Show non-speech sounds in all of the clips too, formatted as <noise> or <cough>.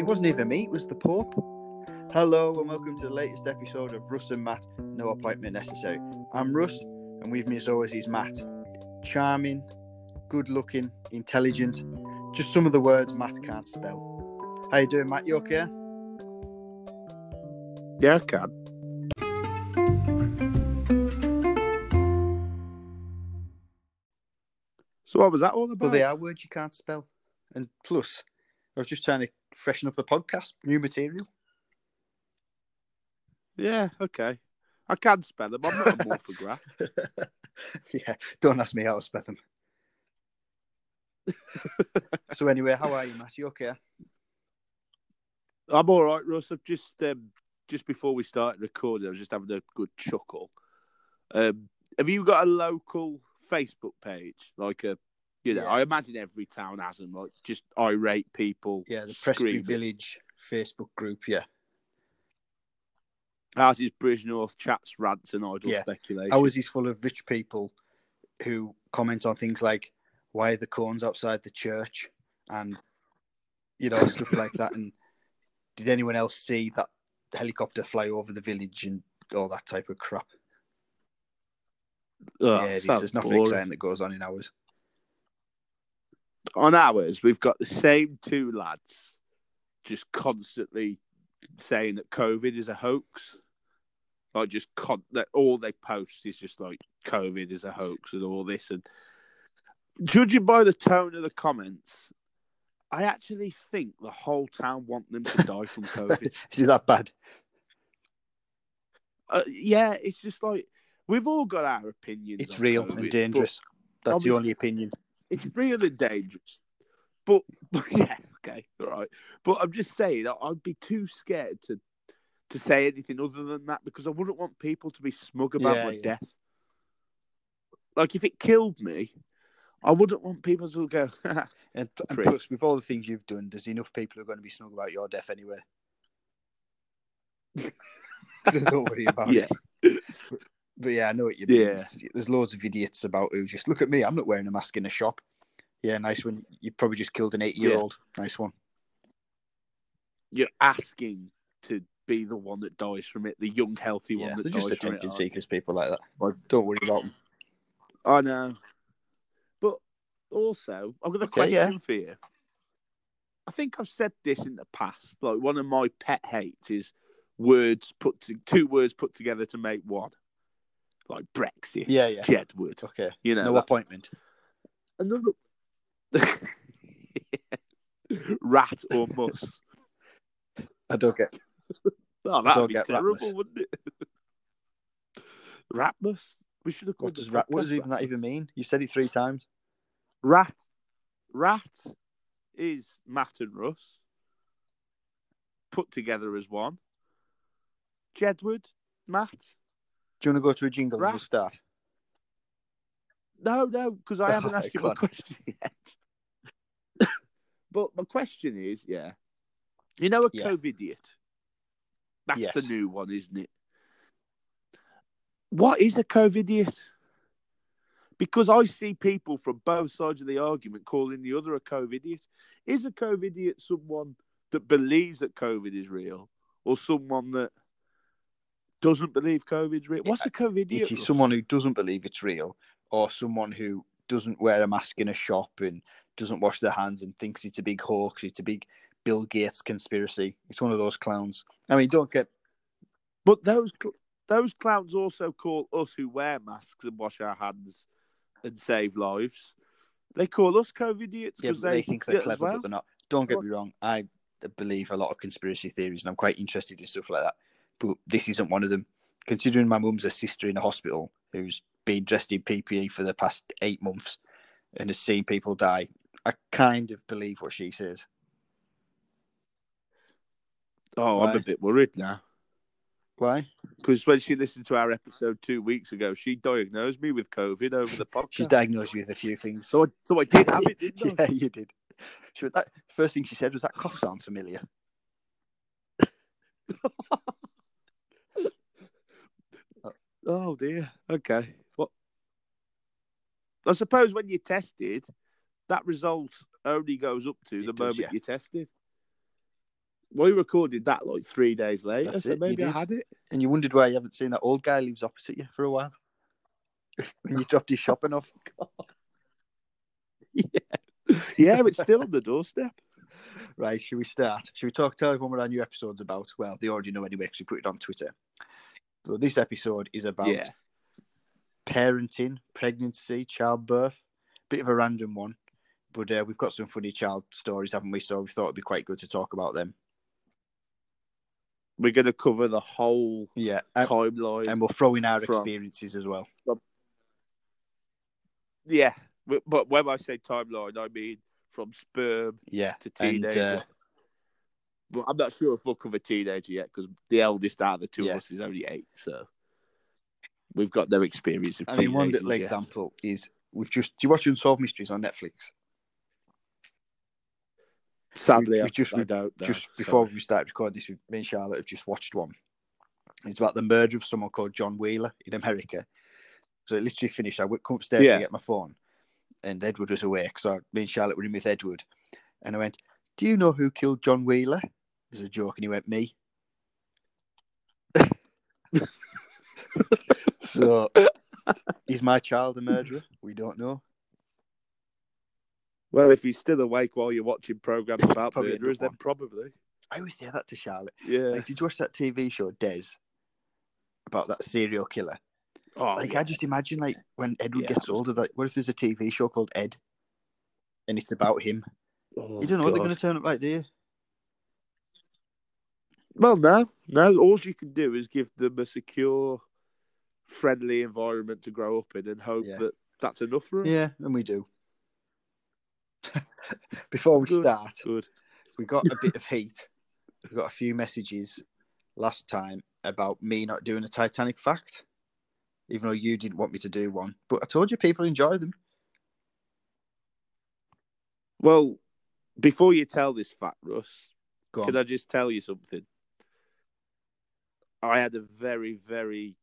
And it wasn't even me, it was the Pope. Hello and welcome to the latest episode of Russ and Matt, No Appointment Necessary. I'm Russ, and with me as always is Matt. Charming, good looking, intelligent, just some of the words Matt can't spell. How you doing, Matt? You okay? Yeah, I can. So what was that all about? Well, they are words you can't spell. And plus, I was just trying to freshen up the podcast, new material. Yeah, okay. I can spell them. I'm not a morphograph. <laughs> yeah, don't ask me how to spell them. <laughs> so anyway, how are you, Matt? You okay? I'm all right, Russ. I've just um, just before we started recording, I was just having a good chuckle. Um, have you got a local Facebook page, like a, you know, Yeah. I imagine every town has them, like just irate people. Yeah, the Prestbury. Village Facebook group. Yeah, Ours is Bridgnorth chats, rants, and idle Yeah. speculation. ours is full of rich people who comment on things like why are the cones outside the church and you know stuff <laughs> like that. And did anyone else see that helicopter fly over the village and all that type of crap? Ugh, yeah, it is. sounds there's nothing boring. exciting that goes on in ours. On ours, we've got the same two lads just constantly saying that COVID is a hoax. Like just con- that all they post is just like COVID is a hoax and all this and judging by the tone of the comments, I actually think the whole town want them to die from <laughs> COVID. is it that bad? uh, yeah, it's just like we've all got our opinions. It's real COVID, and dangerous. That's the only opinion. It's really dangerous. But, <laughs> but yeah, okay, all right. But I'm just saying, I'd be too scared to to say anything other than that because I wouldn't want people to be smug about Yeah, my yeah. death. Like if it killed me, I wouldn't want people to go. <laughs> And, and plus, with all the things you've done, there's enough people who are going to be snug about your death anyway. <laughs> so don't worry about yeah, it. But yeah, I know what you mean. Yeah. There's loads of idiots about who just look at me. I'm not wearing a mask in a shop. Yeah, nice one. You probably just killed an eight year old. Nice one. you're asking to be the one that dies from it, the young, healthy Yeah, one that they're dies just from it. attention aren't seekers, people like that. Well, don't worry about them. I know. But also, I've got a Okay, question yeah. for you. I think I've said this in the past. Like one of my pet hates is words put to, two words put together to make one. Like Brexit, Yeah, yeah. Jedward. Okay. You know, No that- appointment. another <laughs> rat or mus. I don't get. Oh, don't that'd be get terrible, Ratmus. wouldn't it? Ratmus. We should have called What does rat? What does even that even mean? You said it three times. Rat. Rat is Matt and Russ put together as one. Jedward, Matt. Do you want to go to a jingle and we'll start? No, no, because I <laughs> oh, haven't Alright, asked you my question <laughs> yet. but my question is, yeah, you know a Yeah. COVIDiot. That's Yes. the new one, isn't it? What is a COVIDiot? Because I see people from both sides of the argument calling the other a COVIDiot. Is a COVIDiot someone that believes that COVID is real, or someone that doesn't believe COVID's real? What's a COVIDiot? It is someone who doesn't believe it's real, or someone who doesn't wear a mask in a shop and doesn't wash their hands and thinks it's a big hoax. It's a big Bill Gates conspiracy. It's one of those clowns. I mean, don't get. But those cl- those clowns also call us who wear masks and wash our hands and save lives. They call us COVID idiots because but they think they're do it as clever, well. but they're not. Don't get me wrong. I believe a lot of conspiracy theories, and I'm quite interested in stuff like that. But this isn't one of them. Considering my mum's a sister in a hospital who's been dressed in PPE for the past eight months and has seen people die, I kind of believe what she says. Oh, I'm a bit worried now Why? because when she listened to our episode two weeks ago, she diagnosed me with COVID over the podcast. She's diagnosed you with a few things. so I, so I did have it, didn't <laughs> I? yeah, you did. She was, that first thing she said was that cough sounds familiar. <laughs> Oh dear. Okay. What? I suppose when you're tested, that result only goes up to It the does, moment yeah. you're tested. we recorded that like three days later, That's so it, maybe I had it. And you wondered why you haven't seen that old guy lives opposite you for a while. <laughs> when you dropped his shopping off. <laughs> yeah, Yeah, it's still on the doorstep. <laughs> Right, should we start? Should we talk, tell everyone what our new episode's about? Well, they already know anyway because we put it on Twitter. So this episode is about Yeah. parenting, pregnancy, childbirth. Bit of a random one, but uh, we've got some funny child stories, haven't we? So we thought it'd be quite good to talk about them. We're going to cover the whole Yeah, and, timeline. and we'll throw in our From- experiences as well. yeah, but- but when I say timeline, I mean from sperm Yeah, to and teenager. uh, But I'm not sure if we'll cover teenager yet because the eldest out of the two Yeah. of us is only eight, so we've got no experience of I mean, one little yet. example is we've just. Do you watch Unsolved Mysteries on Netflix? Sadly, we I, just- we know, just before sorry. we started recording this, me and Charlotte have just watched one. It's about the murder of someone called John Wheeler in America. So it literally finished. I went come upstairs Yeah. to get my phone, and Edward was awake. So me and Charlotte were in with Edward, and I went, "Do you know who killed John Wheeler?" As a joke, and he went, "Me." so is my child a murderer? We don't know. Well, if he's still awake while you're watching programs <laughs> about Probably murderers, then probably. I always say that to Charlotte. Yeah. Like, did you watch that TV show Des about that serial killer? oh, Like yeah. I just imagine like when Edward Yeah. gets older, like what if there's a TV show called Ed, and it's about him? Oh, you don't know what they're going to turn up like, do you? Well, no, no. All you can do is give them a secure, friendly environment to grow up in, and hope Yeah. that that's enough for them. Yeah, and we do. <laughs> Before we Good. start, Good. we got a bit of heat. We got a few messages last time about me not doing a Titanic fact, even though you didn't want me to do one. But I told you people enjoy them. Well, before you tell this fact, Russ, Go on. can I just tell you something? I had a very, very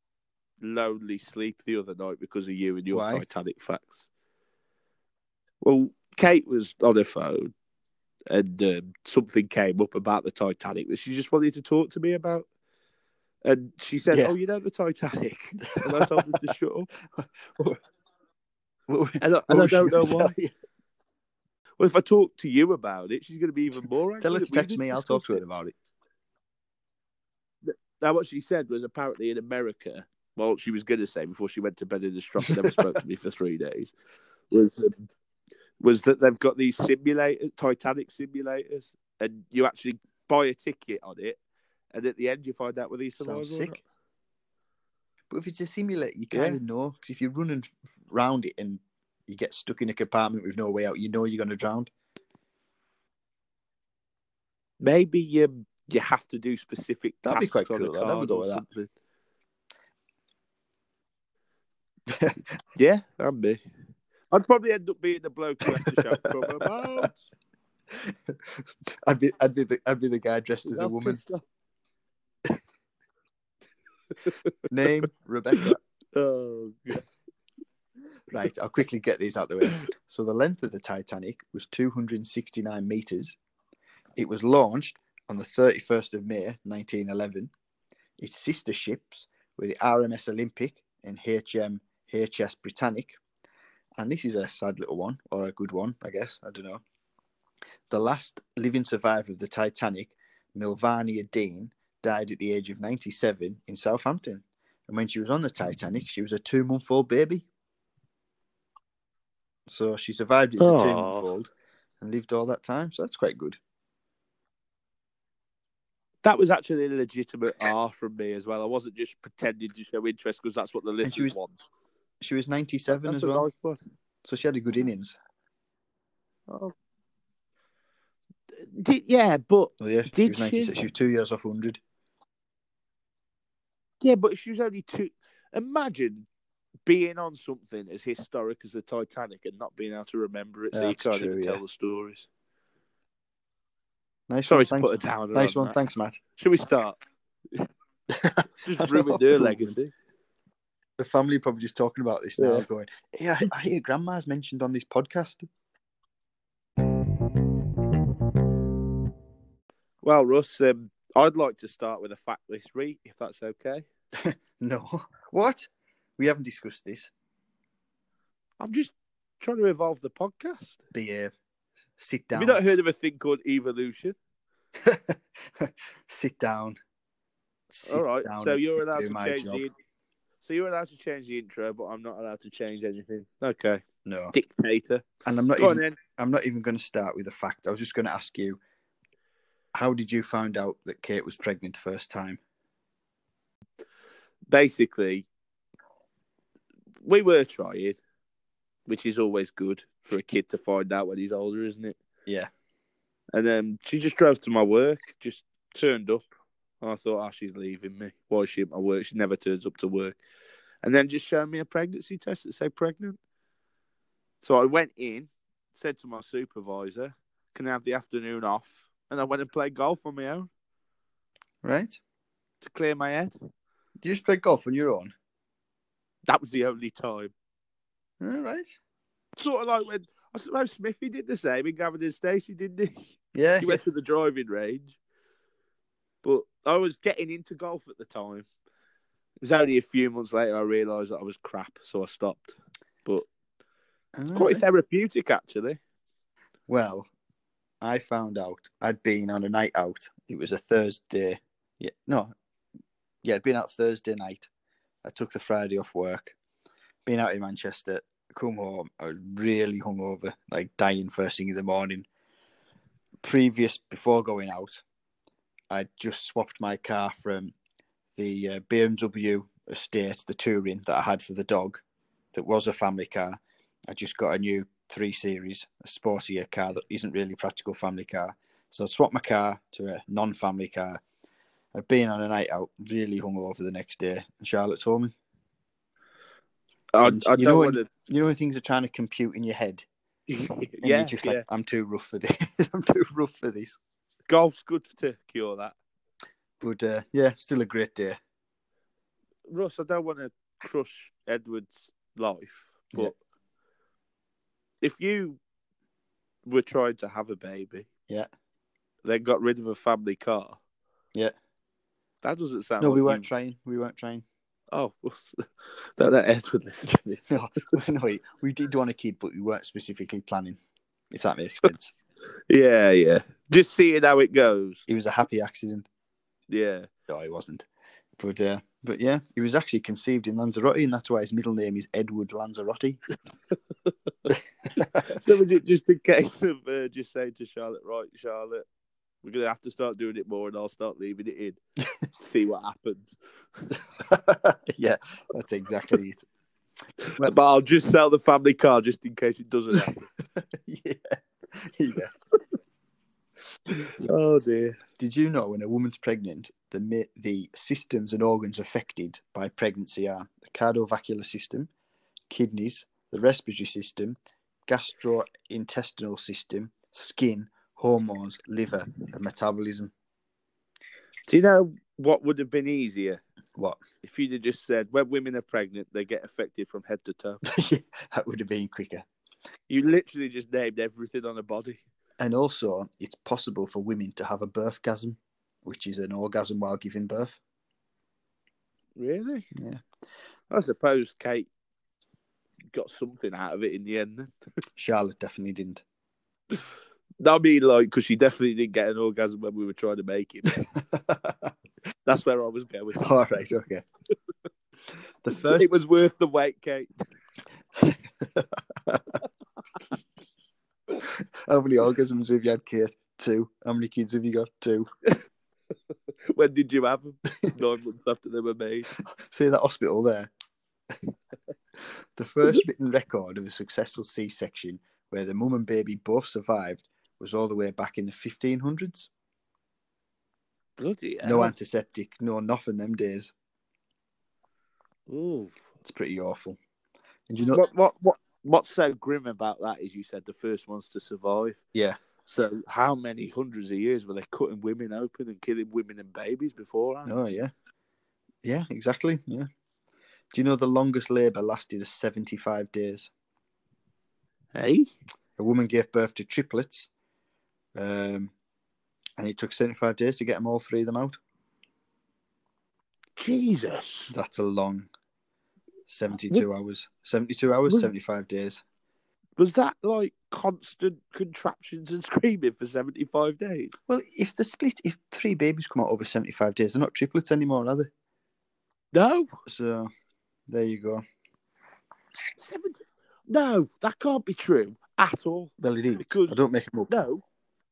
lonely sleep the other night because of you and your Why? Titanic facts. Well, Kate was on her phone and um, something came up about the Titanic that she just wanted to talk to me about. And she said, Yeah. Oh, you know the Titanic? <laughs> and I told her to shut up. What- what- And I, and I don't know <laughs> why. you? Well, if I talk to you about it, she's going to be even more angry. Tell her to text me. I'll talk to her about it. Now, what she said was apparently in America, well, she was going to say before she went to bed in the strop and never spoke to me for three days, was um, was that they've got these simulators, Titanic simulators, and you actually buy a ticket on it, and at the end you find out whether you survive Sounds sick. But if it's a simulator, you Yeah. kind of know because if you're running round it and you get stuck in a compartment with no way out, you know you're going to drown. Maybe um, you have to do specific That'd be quite cool, a I'd have a card go or with that. <laughs> Yeah, that'd be. I'd probably end up being the bloke who has to shout, "Come about!" <laughs> I'd be, I'd be the, I'd be the guy dressed as a woman. <laughs> Name Rebecca. Oh, God. Right, I'll quickly get these out the way. So the length of the Titanic was 269 meters. It was launched on the 31st of May 1911. Its sister ships were the RMS Olympic and HM HS Britannic. And this is a sad little one, or a good one, I guess. I don't know. The last living survivor of the Titanic, Millvina Dean, died at the age of 97 in Southampton. And when she was on the Titanic, she was a two month old baby. So she survived it as a two month old and lived all that time. So that's quite good. That was actually a legitimate R from me as well. I wasn't just pretending to show interest because that's what the listeners she was want. She was 97 That's as well. So she had a good innings. Oh. Did, yeah, but Oh, yeah, she was 96. she? She was two years off 100. yeah, but she was only two. Imagine being on something as historic as the Titanic and not being able to remember it, so you can't true, even yeah. tell the stories. Nice Sorry one. to Thanks. put a downer Nice one. that. Thanks, Matt. Should we start? <laughs> Just know, ruined her probably. legacy. The family are probably just talking about this now, Yeah. going, "Hey, I, I hear Grandma's mentioned on this podcast." Well, Russ, um, I'd like to start with a fact list read, if that's okay. <laughs> No. What? We haven't discussed this. I'm just trying to evolve the podcast. Behave. Sit Have down. you not heard of a thing called evolution? <laughs> Sit down. Sit All right, down so you're allowed to change job. the. So you're allowed to change the intro, but I'm not allowed to change anything. Okay, No. dictator. And I'm not Go even. I'm not even going to start with a fact. I was just going to ask you how did you find out that Kate was pregnant the first time? Basically, we were trying, which is always good for a kid to find out when he's older, isn't it? Yeah. And then she just drove to my work, just turned up. And I thought, oh, she's leaving me. Why is she at my work? She never turns up to work. And then just showed me a pregnancy test that said pregnant. So I went in, said to my supervisor, can I have the afternoon off? And I went and played golf on my own Right? to clear my head. Do you just play golf on your own? That was the only time. All right. Sort of like when, I suppose Smithy did the same in Gavin and Stacey, didn't he? Yeah. He went to the driving range. But I was getting into golf at the time. It was only a few months later I realised that I was crap, so I stopped. But All quite right. therapeutic, actually. Well, I found out I'd been on a night out. It was a Thursday. Yeah, no, yeah, I'd been out Thursday night. I took the Friday off work. Been out in Manchester. Come home. I was really hungover, like dying first thing in the morning. Previous, before going out, I just swapped my car from the uh, BMW estate, the touring that I had for the dog, that was a family car. I just got a new three series, a sportier car that isn't really practical family car. So I swapped my car to a non family car. I'd been on a night out, really hungover the next day, and Charlotte told me. I, I you know when- want You know when things are trying to compute in your head, <laughs> yeah, you're just yeah. I'm too rough for this. <laughs> I'm too rough for this. Golf's good to cure that. But uh, yeah, still a great day. Russ, I don't want to crush Edward's life, but Yeah. if you were trying to have a baby, Yeah. then got rid of a family car, Yeah. that doesn't sound. No, like we weren't you- trying. We weren't trying. Oh, don't let Edward listen to this. No, <laughs> no, we- we did want a kid, but we weren't specifically planning. If that makes <laughs> sense. Yeah, yeah. Just seeing how it goes. it was a happy accident. Yeah. No, it wasn't. But uh, but yeah, he was actually conceived in Lanzarote, and that's why his middle name is Edward Lanzarote. <laughs> So was it just a case of uh, just saying to Charlotte, right, Charlotte, we're gonna have to start doing it more, and I'll start leaving it in. <laughs> See what happens. <laughs> yeah, that's exactly it. Well- but I'll just sell the family car just in case it doesn't happen. <laughs> yeah, yeah. oh dear. Did you know when a woman's pregnant, the the systems and organs affected by pregnancy are the cardiovascular system, kidneys, the respiratory system, gastrointestinal system, skin, hormones, liver, and metabolism. Do you know what would have been easier What? if you'd have just said when women are pregnant, they get affected from head to toe? <laughs> that would have been quicker. You literally just named everything on a body. And also, it's possible for women to have a birthgasm, which is an orgasm while giving birth. Really? Yeah. I suppose Kate got something out of it in the end. Then. <laughs> Charlotte definitely didn't. <laughs> I mean, like, because she definitely didn't get an orgasm when we were trying to make it. <laughs> That's where I was going. with. All right, okay. The <laughs> first It was worth the wait, Kate. <laughs> How many orgasms have you had, Kate? Two. How many kids have you got? Two. When did you have them? Nine months after they were made. See that hospital there? the first written record of a successful C section where the mum and baby both survived was all the way back in the 1500s. Bloody hell. No antiseptic, no nothing them days. Ooh. It's pretty awful. And you know, What, what, what, what's so grim about that is you said the first ones to survive. yeah, So how many hundreds of years were they cutting women open and killing women and babies beforehand? oh yeah, yeah, exactly, yeah. Do you know the longest labour lasted is 75 days? Hey? A woman gave birth to triplets, um, And it took 75 days to get them all three of them out. Jesus. That's a long 72 hours. 72 hours, Was- 75 days. Was that like constant contraptions and <laughs> screaming for 75 days? Well, if the split, if three babies come out over 75 days, they're not triplets anymore, are they? No. So there you go. 70... No, that can't be true at all. Well, it is. Because- I don't make them up. No.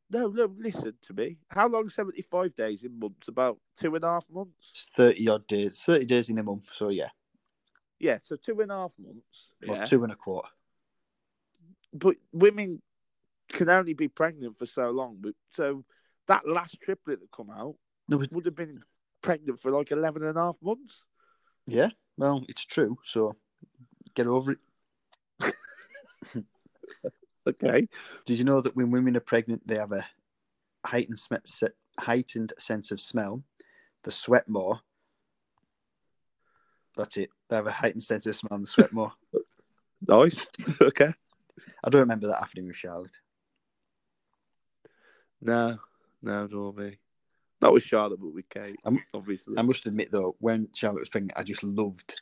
No, no, listen to me. How long 75 days in months? About two and a half months? It's 30 odd days, 30 days in a month. So yeah, Yeah, so two and a half months. or Yeah. two and a quarter. But women can only be pregnant for so long. But So that last triplet that come out No, but, would have been pregnant for like 11 and a half months. yeah, well, it's true. So get over it. <laughs> Okay. Did you know that when women are pregnant, they have a heightened sm- heightened sense of smell? They sweat more. That's it. They have a heightened sense of smell and sweat more. <laughs> Nice. <laughs> okay. I don't remember that happening with Charlotte. No, no, nor me. Not with Charlotte, but with Kate, I'm- obviously. I must admit though, when Charlotte was pregnant, I just loved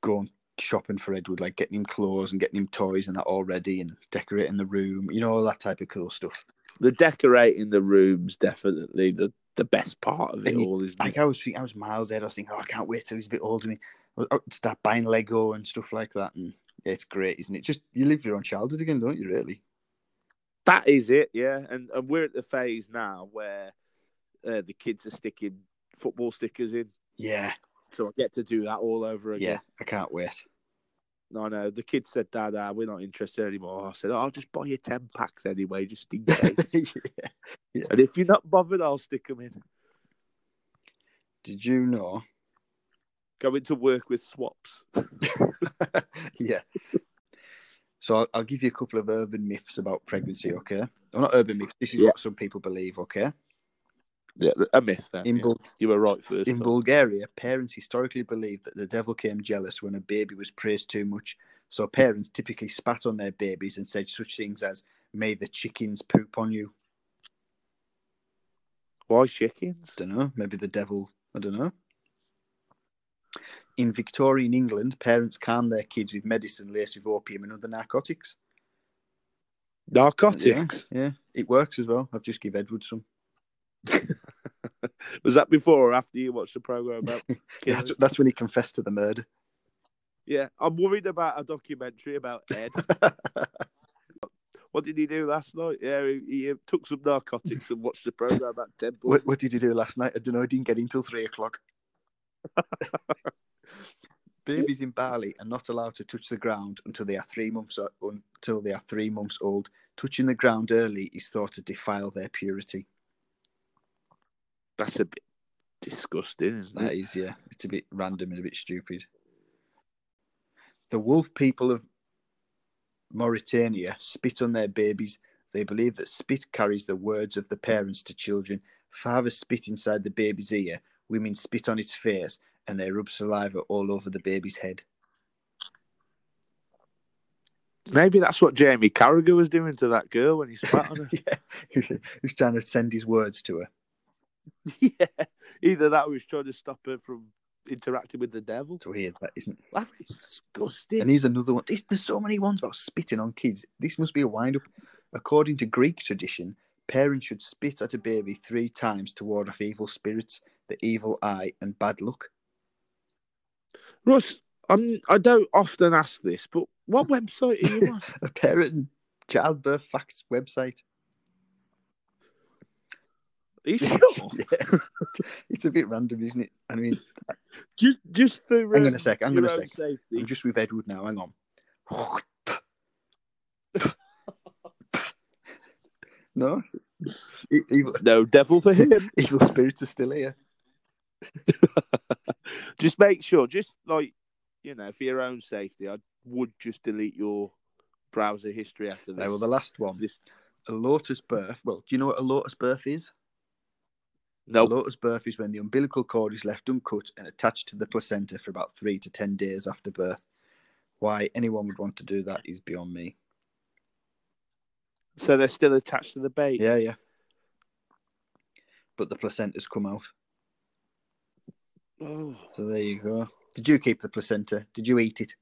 going shopping for Edward, like getting him clothes and getting him toys and that all ready and decorating the room, you know, all that type of cool stuff. the decorating the rooms definitely the, the best part of it you- all, isn't Like it? I was thinking, I was miles ahead. I was thinking, oh, I can't wait till he's a bit older. I I'll start buying Lego and stuff like that. And yeah, it's great, isn't it? Just you live your own childhood again, don't you? Really? That is it, yeah. And and we're at the phase now where uh, the kids are sticking football stickers in, Yeah, so I get to do that all over again. yeah. I can't wait. I no. The kid said, "Dad, uh, we're not interested anymore." I said, "I'll just buy you ten packs anyway, just in <laughs> case." yeah. and if you're not bothered, I'll stick them in. Did you know? Going to work with swaps. <laughs> yeah. So I'll, I'll give you a couple of urban myths about pregnancy. Okay, well, not urban myths. This is Yeah. what some people believe. Okay, Yeah, a myth. Then, in yeah. Bul- You were right first. in time. Bulgaria, parents historically believed that the devil came jealous when a baby was praised too much. So parents typically spat on their babies and said such things as "May the chickens poop on you." Why chickens? don't know. Maybe the devil. I don't know. In Victorian England, parents calm their kids with medicine laced with opium and other narcotics. Narcotics. Yeah, yeah, it works as well. I've just give Edward some. <laughs> Was that before or after you watched the program about? <laughs> Yeah, that's, that's when he confessed to the murder. yeah, I'm worried about a documentary about Ed. <laughs> what did he do last night? Yeah, he, he uh, took some narcotics and watched the program at Temple. What, what did he do last night? I don't know. He didn't get in till three o'clock. <laughs> Babies in Bali are not allowed to touch the ground until they are three months until they are three months old. Touching the ground early is thought to defile their purity. That's a bit disgusting, isn't That it? is, yeah, it's a bit random and a bit stupid. The Wolof people of Mauritania spit on their babies. They believe that spit carries the words of the parents to children. Fathers spit inside the baby's ear, women spit on its face, and they rub saliva all over the baby's head. Maybe that's what Jamie Carragher was doing to that girl when he spat on her. <laughs> yeah, <laughs> he's trying to send his words to her. <laughs> yeah, either that was trying to stop her from interacting with the devil. To hear that, isn't it? That's disgusting. And here's another one. There's, there's so many ones about spitting on kids. This must be a wind up. According to Greek tradition, parents should spit at a baby three times to ward off evil spirits, the evil eye, and bad luck. Russ, I'm, I don't often ask this, but what website are you on? <laughs> A parent and childbirth facts website. Are you <laughs> sure? yeah. <laughs> It's a bit random, isn't it? I mean, just, just for Hang on a sec, on a own sec. Safety. I'm just with Edward now. Hang on. <laughs> no, it's- it's evil, No devil for him. evil spirits are still here. just make sure, just like you know, for your own safety, I would just delete your browser history after this. Right, well, the last one. This- A lotus birth. Well, do you know what a lotus birth is? No, A lotus birth is when the umbilical cord is left uncut and attached to the placenta for about three to ten days after birth. Why anyone would want to do that is beyond me. so they're still attached to the baby. Yeah, yeah. but the placenta's come out. Oh, So there you go. Did you keep the placenta? Did you eat it?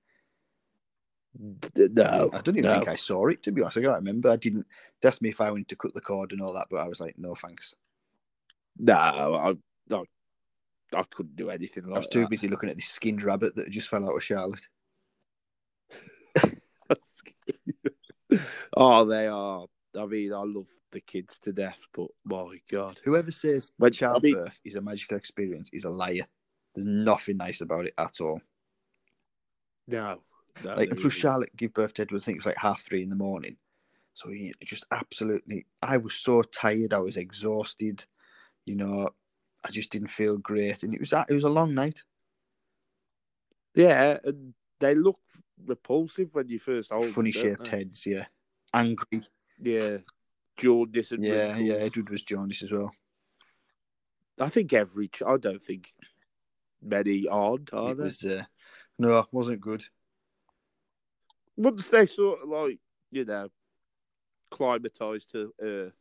no, I don't even no. think I saw it. To be honest, I can't remember. I didn't. They asked me if I wanted to cut the cord and all that, but I was like, no, thanks. No, I, I, I couldn't do anything like I was too that. busy looking at this skinned rabbit that just fell out of Charlotte. <laughs> oh, they are. I mean, I love the kids to death, but my God, Whoever says When- I childbirth is a magical experience is a liar. There's nothing nice about it at all. no, no. Like, plus. Charlotte gave birth to Edward. I think it was like half three in the morning. So he just absolutely. I was so tired. I was exhausted. You know, I just didn't feel great, and it was it was a long night. yeah, and they look repulsive when you first hold. Funny don't shaped heads. Yeah, angry. Yeah, jaundice and Yeah, wrinkles. yeah. Edward was jaundice as well. I think every. I don't think many aren't. Are it was uh, no, wasn't good. Once they sort of like you know, climatized to Earth,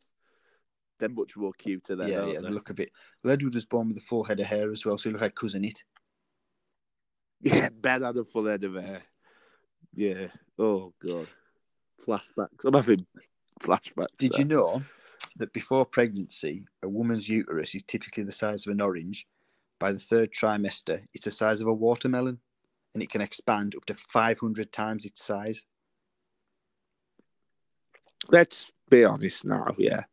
they're much more cuter then. yeah, yeah. they? They look a bit. Well, Edward was born with a full head of hair as well, so he looked like Cousin Itt. <laughs> Yeah, Ben had a full head of hair. Yeah. Oh god. Flashbacks. I'm having flashbacks. Did there. you know that before pregnancy, a woman's uterus is typically the size of an orange? By the third trimester, it's the size of a watermelon, and it can expand up to 500 times its size. Let's be honest now. Yeah,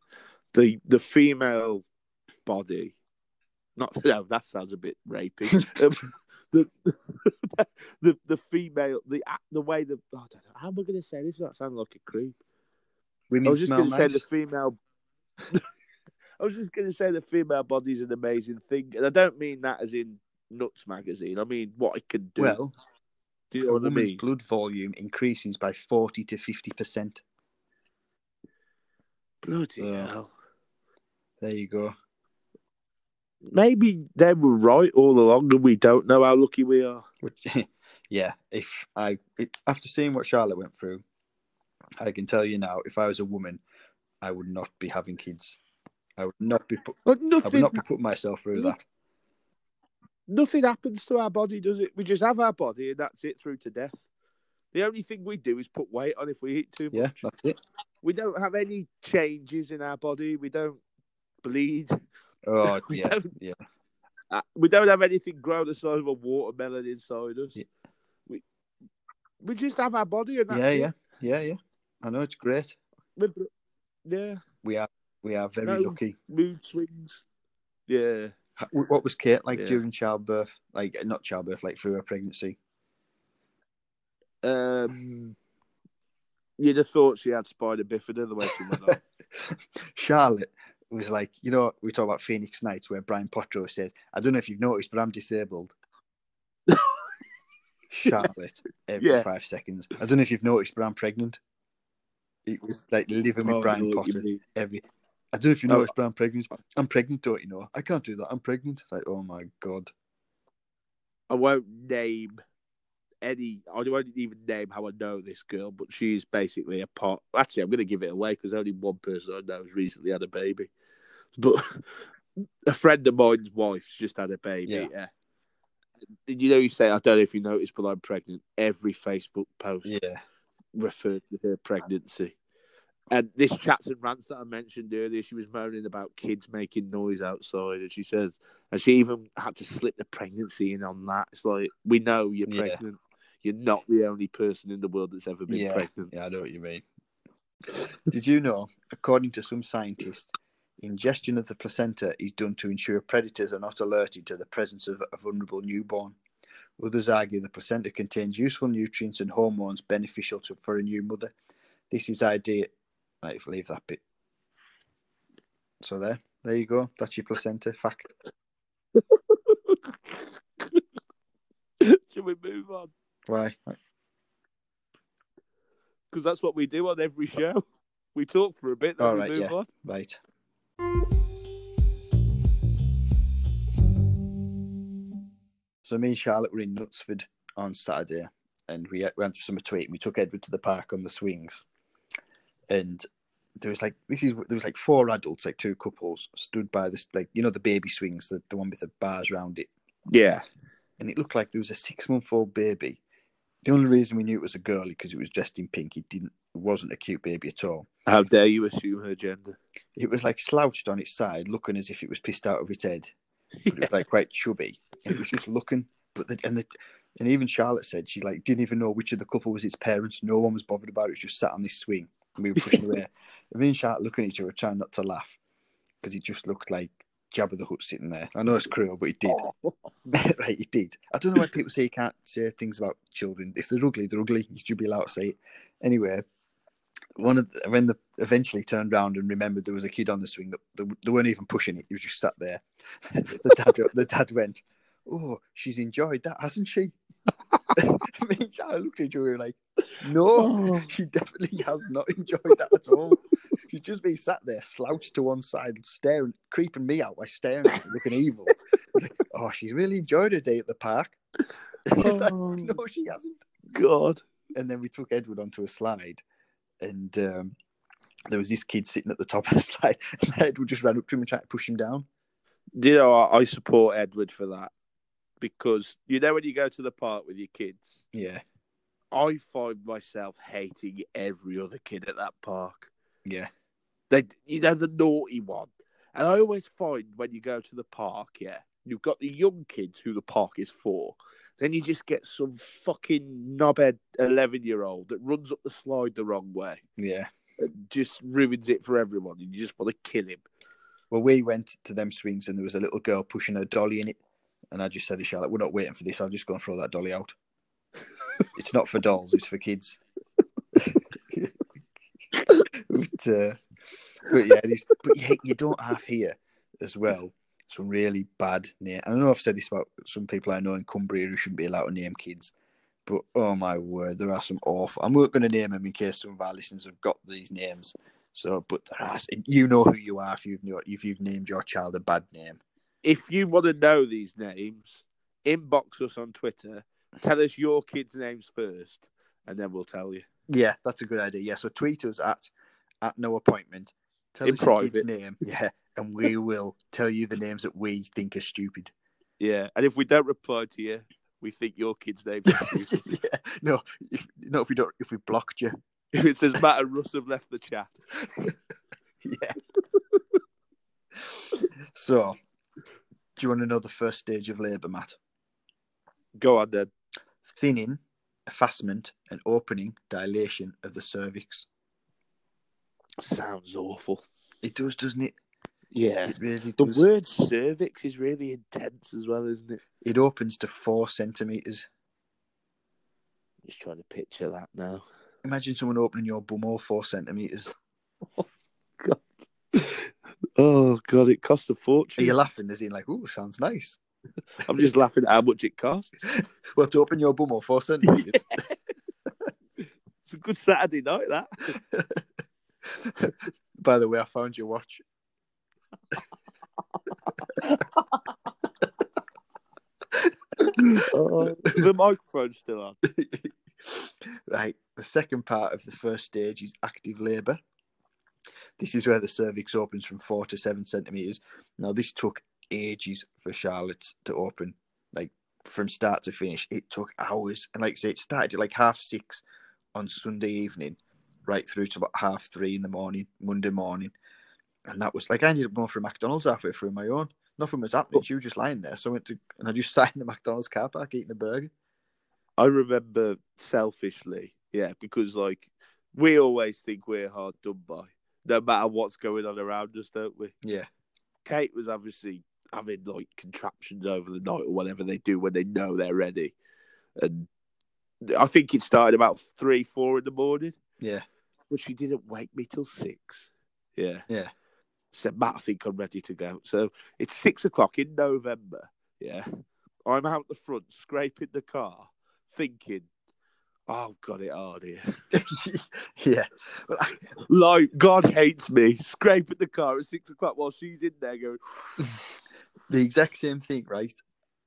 the the female body. Not <laughs> no, that sounds a bit rapey. <laughs> um, the, <laughs> the the female the the way the oh, I don't know, how am I going to say this without sounding like a creep? I was just to say the female. I was just going to say the female body is an amazing thing, and I don't mean that as in Nuts magazine. I mean what it can do. Well, do you a know I woman's mean? blood volume increases by 40 to 50%. Bloody Yeah. hell! There you go. Maybe they were right all along, and we don't know how lucky we are. Which, <laughs> yeah, if I after seeing what Charlotte went through, I can tell you now, if I was a woman, I would not be having kids. I would not be put, But I would not be putting myself through that. nothing happens to our body, does it? We just have our body, and that's it through to death. The only thing we do is put weight on if we eat too much. Yeah, that's it. We don't have any changes in our body. We don't bleed. Oh <laughs> We yeah, don't- yeah. Uh, we don't have anything grow the size of a watermelon inside us. Yeah. We we just have our body, and Yeah, it. yeah, yeah, yeah. I know it's great. We're yeah, We are we are very No. lucky. mood swings. Yeah. What was Kate like Yeah. during childbirth? Like not childbirth, like through her pregnancy. Um, you'd have thought she had spider bifida the way she went on. <laughs> Charlotte was like, you know, we talk about Phoenix Nights where Brian Potter says, I don't know if you've noticed, but I'm disabled. <laughs> Charlotte, every Yeah. five seconds. I don't know if you've noticed, but I'm pregnant. It was like living with Oh, Brian Potter every. I don't know if you Oh. noticed, but I'm pregnant. I'm pregnant, don't you know? I can't do that. I'm pregnant. It's like, oh my god. I won't name any. I won't even name how I know this girl, but she's basically a pot. Actually, I'm going to give it away because only one person I know has recently had a baby. But <laughs> a friend of mine's wife's just had a baby. Yeah. Yeah. Did you know you say I don't know if you noticed, but I'm pregnant. Every Facebook post Yeah. referred to her pregnancy. And this chats and rants that I mentioned earlier, she was moaning about kids making noise outside, and she says, and she even had to slip the pregnancy in on that. It's like we know you're Yeah. pregnant. You're not the only person in the world that's ever been Yeah. pregnant. Yeah, I know what you mean. Did you know, according to some scientists, ingestion of the placenta is done to ensure predators are not alerted to the presence of a vulnerable newborn? Others argue the placenta contains useful nutrients and hormones beneficial to, for a new mother. This is idea. Right, leave that bit. So there, there you go. That's your placenta fact. Should we move on? Why? Because that's what we do on every show. We talk for a bit, then All we right, move yeah. on. Right. So me and Charlotte were in Knutsford on Saturday, and we went for summer tweet. And we took Edward to the park on the swings, and there was like this is there was like four adults, like two couples, stood by this like you know the baby swings, the, the one with the bars around it, Yeah. and it looked like there was a six month old baby. The only reason we knew it was a girl because it was dressed in pink. It didn't it wasn't a cute baby at all. How dare you assume her gender? It was like slouched on its side, looking as if it was pissed out of its head. But it was like quite chubby, and it was just looking. But the, and the and even Charlotte said she like didn't even know which of the couple was its parents. No one was bothered about it. It was just sat on this swing, and we were pushing away. <laughs> And me and Charlotte looking at each other, trying not to laugh because it just looked like Jabba the Hutt sitting there. I know it's cruel, but it did. Oh. <laughs> right, it did. I don't know why people say you can't say things about children. If they're ugly, they're ugly. You should be allowed to say it. Anyway, one of the, when the eventually turned around and remembered there was a kid on the swing that they, they weren't even pushing it. He was just sat there. <laughs> the dad, the dad went, "Oh, she's enjoyed that, hasn't she?" <laughs> Me and Charlotte looked at each other like, "No, oh. she definitely has not enjoyed that at all." She's just been sat there, slouched to one side, staring, creeping me out by staring at looking evil. <laughs> Like, oh, she's really enjoyed her day at the park. Like, Oh. no, she hasn't. God. And then we took Edward onto a slide, and um, there was this kid sitting at the top of the <laughs> slide, and Edward just ran up to him and tried to push him down. Do you know, I, I support Edward for that because you know when you go to the park with your kids, Yeah, I find myself hating every other kid at that park. yeah, They, you know, the naughty one. And I always find when you go to the park, yeah, you've got the young kids who the park is for. Then you just get some fucking knobhead eleven year old that runs up the slide the wrong way yeah. and just ruins it for everyone. And you just want to kill him. Well, we went to them swings, and there was a little girl pushing her dolly in it, and I just said to Charlotte, "We're not waiting for this. I'll just go and throw that dolly out. <laughs> it's not for dolls; it's for kids." <laughs> but, uh, but yeah. But yeah, you don't have here as well some really bad name. I know I've said this about some people I know in Cumbria who shouldn't be allowed to name kids, but oh my word, there are some awful. I'm not going to name them in case some of our listeners have got these names. So, but there are. You know who you are if you've if you've named your child a bad name. If you want to know these names, inbox us on Twitter. Tell us your kids' names first, and then we'll tell you. Yeah, that's a good idea. Yeah, so tweet us at at no appointment. Tell In us your kid's private. name. <laughs> Yeah, and we will tell you the names that we think are stupid. Yeah, and if we don't reply to you, we think your kid's name. <laughs> yeah, no, if, no, if we don't, if we blocked you, if it says Matt and Russ have left the chat, <laughs> yeah. so, do you want to know the first stage of labour, Matt? go on then. Thinning, effacement, and opening dilation of the cervix. Sounds awful. It does, doesn't it? Yeah. It really does. The does. word cervix is really intense as well, isn't it? It opens to four centimeters. Just trying to picture that now. Imagine someone opening your bumhole four centimeters. <laughs> Oh, oh god, it cost a fortune. Are you laughing? As in, like, ooh, sounds nice. <laughs> I'm just laughing at how much it costs. <laughs> Well, to open your bumhole four centimeters. It's a good Saturday night, that. By the way, I found your watch. Oh, the microphone's still on. right. The second part of the first stage is active labour. This is where the cervix opens from four to seven centimeters. Now, this took ages for Charlotte to open, like from start to finish. It took hours, and like I say, it started at like half six on Sunday evening, right through to about half three in the morning, Monday morning, and that was like I ended up going for a McDonald's halfway through my own. Nothing was happening. She was just lying there, so I went to and I just <laughs> sat in the McDonald's car park eating a burger. I remember selfishly, yeah, because like we always think we're hard done by, no matter what's going on around us, don't we? Yeah, Kate was obviously having like contraptions over the night or whatever they do when they know they're ready, and I think it started about three, four in the morning, yeah, but she didn't wake me till six. Yeah, yeah. said Matt, I think I'm ready to go. So it's six o'clock in November. Yeah, I'm out the front scraping the car, thinking, "Oh, got it hard here." <laughs> yeah. Like God hates me. Scraping the car at six o'clock while she's in there going, <sighs> the exact same thing, right?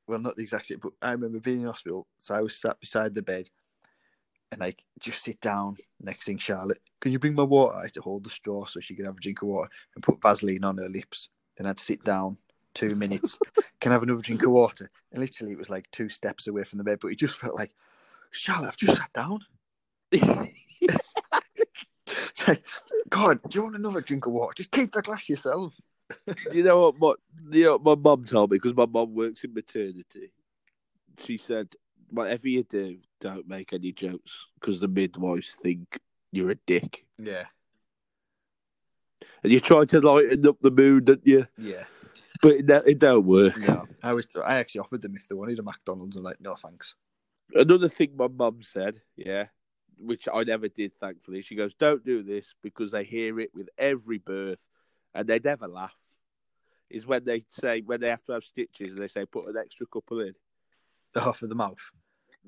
Well, not the exact same, but I remember being in hospital. So I was sat beside the bed, and like just sit down. Next thing, Charlotte, can you bring my water? I had to hold the straw so she could have a drink of water and put Vaseline on her lips. Then I'd sit down two minutes. <laughs> can I have another drink of water? And literally, it was like two steps away from the bed, but it just felt like, Charlotte, I've just sat down. <laughs> It's like, God, do you want another drink of water? Just keep the glass yourself. you know what? What you know, what my mum told me because my mum works in maternity. She said, "Whatever you do, don't make any jokes because the midwives think you're a dick, Yeah, and you try to lighten up the mood, don't you? yeah. But it, don't- it don't work." No, I was. I actually offered them if they wanted a McDonald's. I'm like, no, thanks. Another thing my mum said, yeah, which I never did, thankfully. She goes, "Don't do this because they hear it with every birth, and they never laugh." Is when they say when they have to have stitches and they say put an extra couple in. Oh, for the mouth.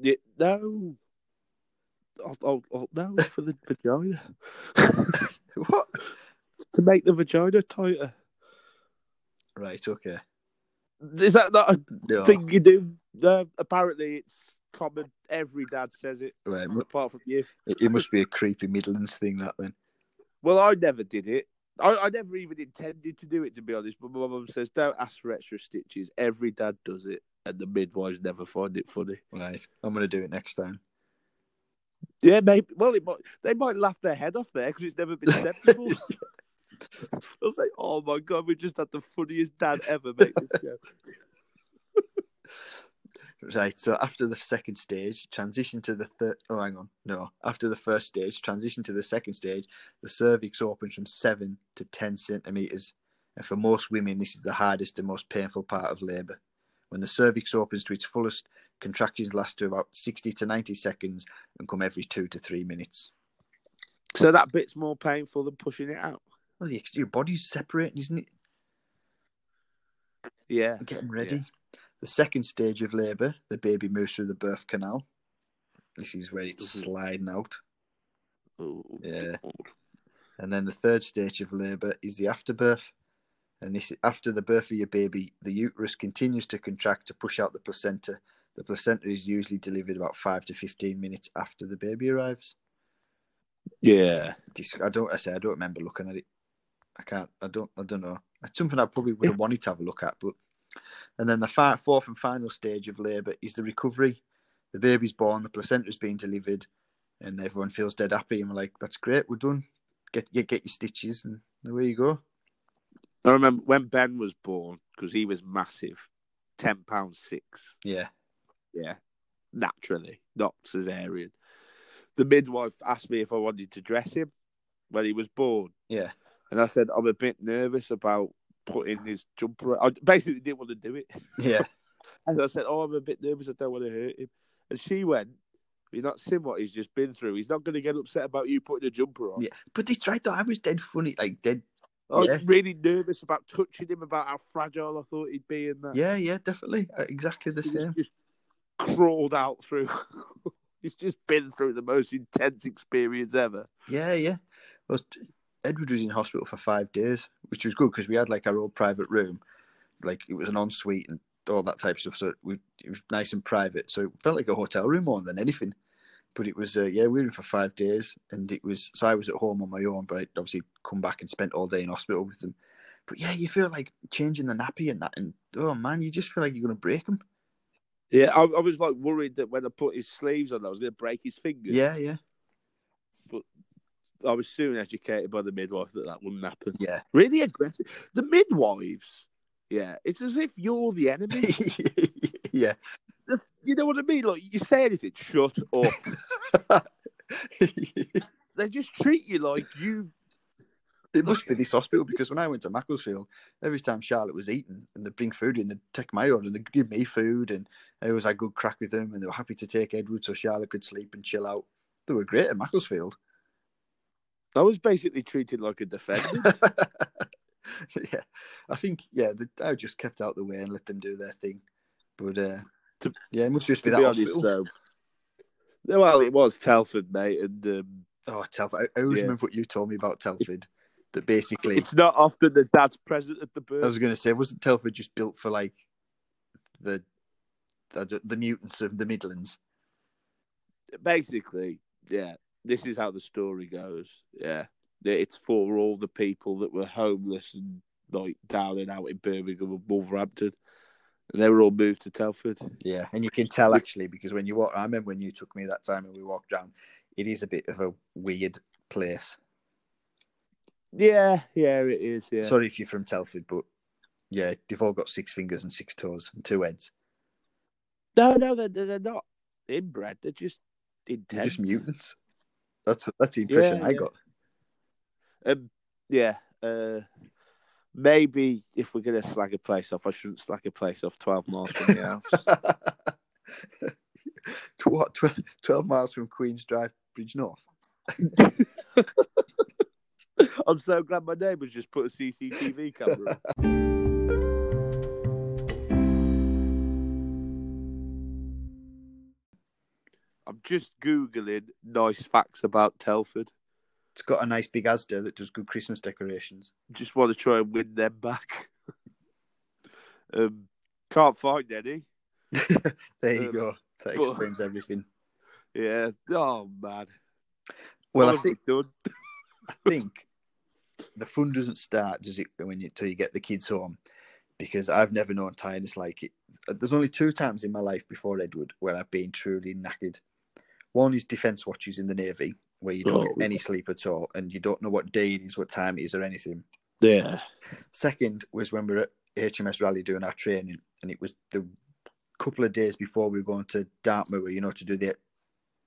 Yeah, no. Oh, oh, oh, no, for the vagina. <laughs> What? to make the vagina tighter. Right. Okay. Is that not a No. thing you do? Uh, apparently, it's common. Every dad says it, Right, apart from you. It, it must be a creepy Midlands thing, that then. Well, I never did it. I, I never even intended to do it, to be honest. But my mum says, don't ask for extra stitches. Every dad does it, and the midwives never find it funny. Right. I'm going to do it next time. Yeah, maybe. Well, it might, they might laugh their head off there because it's never been acceptable. I was like, oh my god, we just had the funniest dad ever make this show. <laughs> Right. So after the second stage, transition to the third. Oh, hang on. No. After the first stage, transition to the second stage, the cervix opens from seven to 10 centimeters. And for most women, this is the hardest and most painful part of labor. When the cervix opens to its fullest, contractions last to about 60 to 90 seconds and come every two to three minutes. So that bit's more painful than pushing it out. Well, your- body's separating, isn't it? Yeah. getting ready. The second stage of labour, the baby moves through the birth canal. This is where it's Mhm. sliding out. Ooh. Yeah. And then the third stage of labour is the afterbirth. And this after the birth of your baby, the uterus continues to contract to push out the placenta. The placenta is usually delivered about five to fifteen minutes after the baby arrives. Yeah. I don't. I say I don't remember looking at it. I can't. I don't. I don't know. It's something I probably would have wanted to have a look at, but. And then the fi- fourth and final stage of labour is the recovery. The baby's born, the placenta's being delivered, and everyone feels dead happy. And we're like, "That's great, we're done. Get get get your stitches, and away you go." I remember when Ben was born because he was massive, ten pounds six. Yeah, Yeah, naturally, not cesarean. The midwife asked me if I wanted to dress him when he was born, yeah, and I said I'm a bit nervous about putting his jumper. I basically didn't want to do it, yeah, <laughs> and I said, "Oh, I'm a bit nervous. I don't want to hurt him." And she went, "You're not seeing what he's just been through. He's not going to get upset about you putting a jumper on." yeah. But they tried to. I was dead funny, like dead. I was Yeah. really nervous about touching him, about how fragile I thought he'd be, and that. Yeah, yeah, definitely, Uh, exactly the He same. just crawled out through. <laughs> He's just been through the most intense experience ever. Yeah, yeah. Well, Edward was in hospital for five days, which was good because we had like our own private room, like it was an ensuite and all that type of stuff. So we, it was nice and private. So it felt like a hotel room more than anything. But it was, uh, yeah, we were in for five days, and it was. So I was at home on my own, but I obviously come back and spent all day in hospital with them. But yeah, you feel like changing the nappy and that, and oh man, you just feel like you're gonna break him. Yeah, I, I was like worried that when I put his sleeves on, I was going to break his fingers. Yeah, yeah, but I was soon educated by the midwife that that wouldn't happen. yeah, Really aggressive. The midwives, yeah, it's as if you're the enemy. <laughs> yeah. You know what I mean? Like you say anything, shut up. <laughs> they just treat you like you. It must be this hospital because when I went to Macclesfield, every time Charlotte was eating and they'd bring food in, they'd take my order, and they'd give me food, and I always had good crack with them, and they were happy to take Edward so Charlotte could sleep and chill out. They were great at Macclesfield. I was basically treated like a defendant. <laughs> yeah, I think yeah, the, I just kept out the way and let them do their thing. But uh, To- yeah, it must just be that be honest, hospital. though. Well, it was Telford, mate, and um, Oh, Telford! I, I always Yeah. remember what you told me about <laughs> Telford. That basically, it's not often the dad's present at the birth. I was going to say, wasn't Telford just built for like the the, the mutants of the Midlands? Basically, yeah, this is how the story goes. Yeah, it's for all the people that were homeless and like down and out in Birmingham and Wolverhampton. They were all moved to Telford. Yeah, and you can tell actually because when you walk, I remember when you took me that time and we walked down. It is a bit of a weird place. Yeah, yeah, it is. Yeah. Sorry if you're from Telford, but yeah, they've all got six fingers and six toes and two heads. No, no, they're, they're not inbred. They're just intense. They're just mutants. That's that's the impression Yeah, I yeah. got. Um, yeah. Uh, maybe if we're gonna slag a place off, I shouldn't slag a place off twelve miles from the house. To what? Tw- Twelve miles from Queens Drive, Bridgnorth. <laughs> I'm so glad my neighbours just put a CCTV camera. <laughs> I'm just googling nice facts about Telford. It's got a nice big Asda that does good Christmas decorations. Just want to try and win them back. <laughs> um, can't find any. <laughs> there you Um, go. That but- explains everything. <laughs> Yeah. Oh man. Well, What I we think? I think the fun doesn't start, does it, when you till you get the kids home? Because I've never known tiredness like it. There's only two times in my life before Edward where I've been truly knackered. One is defence watches in the navy, where you don't Oh. get any sleep at all, and you don't know what day it is, what time it is, or anything. Yeah. Second was when we were at HMS Raleigh doing our training, and it was the couple of days before we were going to Dartmoor, you know, to do the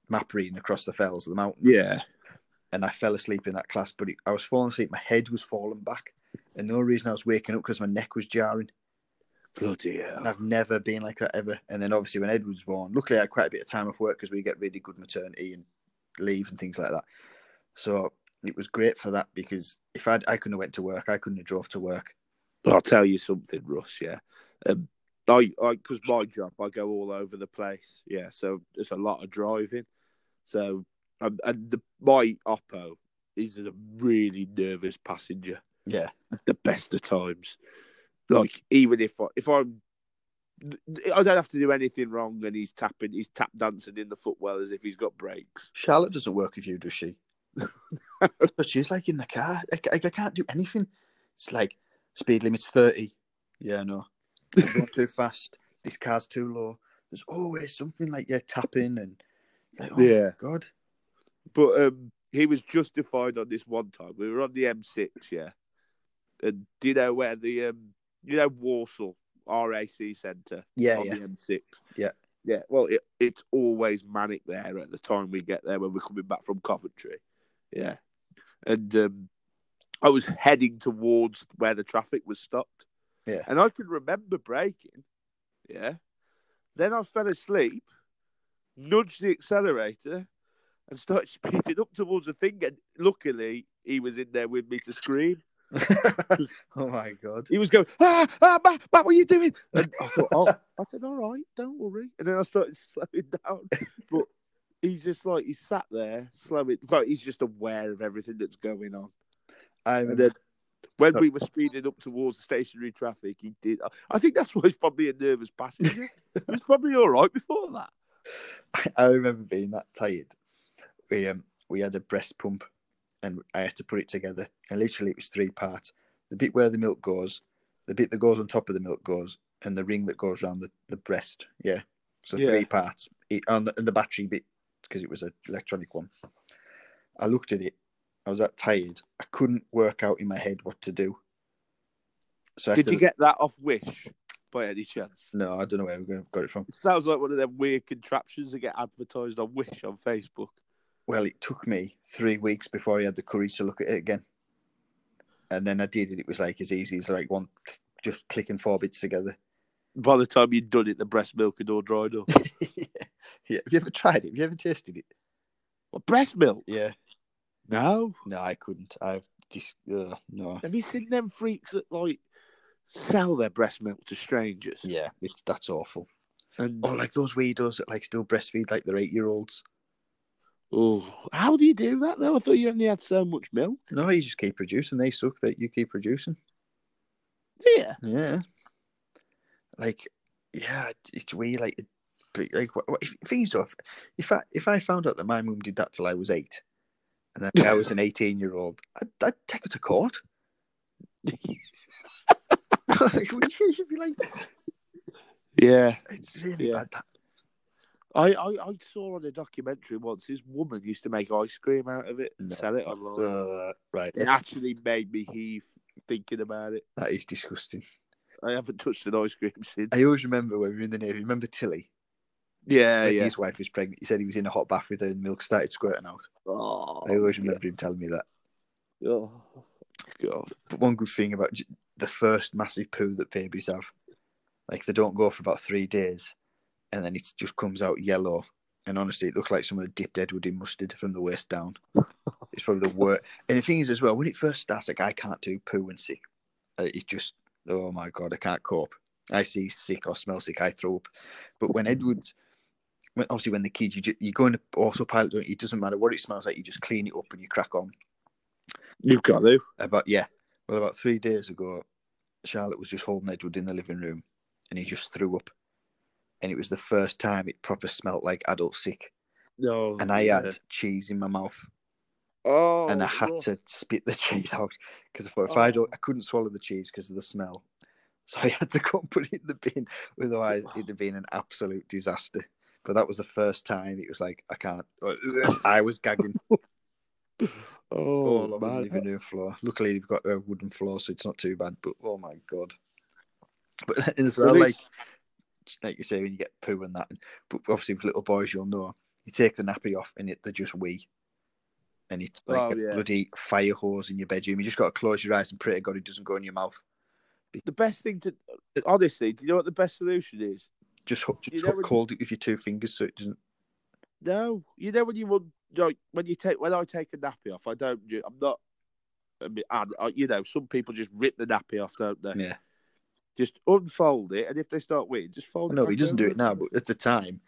map reading across the fells of the mountains Yeah. and I fell asleep in that class. But it, I was falling asleep, my head was falling back, and the only reason I was waking up because my neck was jarring. Bloody And hell. I've never been like that ever. And then obviously when Ed was born, luckily I had quite a bit of time off work because we get really good maternity and leave and things like that. So it was great for that because if I'd, I couldn't have went to work, I couldn't have drove to work. I'll tell you something, Russ. Yeah, um, I, I, because my job, I go all over the place. Yeah, so there's a lot of driving. So, um, and the, my Oppo is a really nervous passenger. Yeah, the best of times, like even if I, if I'm, I don't have to do anything wrong, and he's tapping, he's tap dancing in the footwell as if he's got brakes. Charlotte doesn't work with you, does she? <laughs> but she's like in the car. I, I, I can't do anything. It's like speed limit's thirty. Yeah, no, I'm going too <laughs> fast. This car's too low. There's always something like you're tapping and like, oh Yeah. God, But um, he was justified on this one time. We were on the M6, yeah. And do you know where the um, you know Walsall RAC Centre yeah, on yeah, the M6? Yeah. yeah. Well, it, it's always manic there at the time we get there when we're coming back from Coventry. Yeah, and um, I was heading towards where the traffic was stopped. Yeah. and I can remember braking. Yeah, then I fell asleep, nudged the accelerator, and started <laughs> speeding up towards the thing. And luckily, he was in there with me to scream. Oh my God. He was going, ah, ah, Matt, Matt, what are you doing? And I thought, oh, <laughs> I said, all right, don't worry. And then I started slowing down. But he's just like, he's sat there, slowing, like he's just aware of everything that's going on. I And then when we were <laughs> speeding up towards the stationary traffic, he did. I think that's why he's probably a nervous passenger. he was probably all right before that. <laughs> I remember being that tired. We um we had a breast pump, and I had to put it together. And literally, it was three parts: the bit where the milk goes, the bit that goes on top of the milk goes, and the ring that goes around the, the breast. Yeah, so Yeah. three parts. It, on the, and the battery bit because it was an electronic one. I looked at it. I was that tired. I couldn't work out in my head what to do. So Did to- you get that off Wish by any chance? No, I don't know where we got it from. It sounds like one of them weird contraptions that get advertised on Wish on Facebook. Well, it took me three weeks before I had the courage to look at it again. And then I did it. It was like as easy as like one, just clicking four bits together. By the time you'd done it, the breast milk had all dried up. yeah. <laughs> yeah. Have you ever tried it? Have you ever tasted it? what, breast milk? Yeah. No. No, I couldn't. I've just uh, no. Have you seen them freaks that like sell their breast milk to strangers? Yeah, it's that's awful. And Or like those weirdos that like still breastfeed like they're eight year olds. Oh, how do you do that though? I thought you only had so much milk. No, you just keep producing. They suck that you keep producing. Yeah. Yeah. Like, yeah, it's- weird. Like, like, what, what, if, things so if, I if I found out that my mum did that till I was eight, and then I was an <laughs> eighteen year old, I'd, I'd take her to court. <laughs> <laughs> You'd be like, Yeah. it's really Yeah. bad. That. I, I, I saw on a documentary once this woman used to make ice cream out of it and No. sell it online. Uh, right, it actually made me heave thinking about it. that is disgusting. I haven't touched an ice cream <laughs> since. I always remember when we were in the Navy. Remember Tilly? Yeah, when yeah. His wife was pregnant. He said he was in a hot bath with her and milk started squirting out. Oh, I always remember him telling me that. Oh, God. But one good thing about the first massive poo that babies have, like they don't go for about three days, and then it just comes out yellow. And honestly, it looked like someone had dipped Edward in mustard from the waist down. <laughs> It's probably the worst. And the thing is, as well, when it first starts, like I can't do poo and sick. Uh, It's just, oh my god, I can't cope. I see sick or smell sick, I throw up. But when Edward, when, obviously when the kids, you ju- you go in autopilot, don't you? it doesn't matter what it smells like, you just clean it up and you crack on. You've got to. About yeah, well, about three days ago, Charlotte was just holding Edward in the living room, and he just threw up, and it was the first time it proper smelt like adult sick, No. and I yeah. had cheese in my mouth, Oh, and I had no. to spit the <laughs> cheese out because I thought if I Oh. don't, I couldn't swallow the cheese because of the smell, so <laughs> I had to go and put it in the bin. Otherwise, oh. it'd have been an absolute disaster. But that was the first time it was like I can't. I was gagging <laughs> Oh, the man. living room floor. Luckily, we've got a wooden floor, so it's not too bad. But oh my god! But as well, like like you say, when you get poo and that, but obviously with little boys, you'll know you take the nappy off and it, they're just wee, and it's like Oh, a yeah. bloody fire hose in your bedroom. You just got to close your eyes and pray to God it doesn't go in your mouth. the best thing to honestly, do you know what the best solution is? Just, just You know hold it with your two fingers so it doesn't. No, you know when you would like when you take when I take a nappy off, I don't. I'm not. I mean, I- you know, some people just rip the nappy off, don't they? Yeah, Just unfold it, and if they start weeing, just fold it. no, he doesn't do it now. But at the time,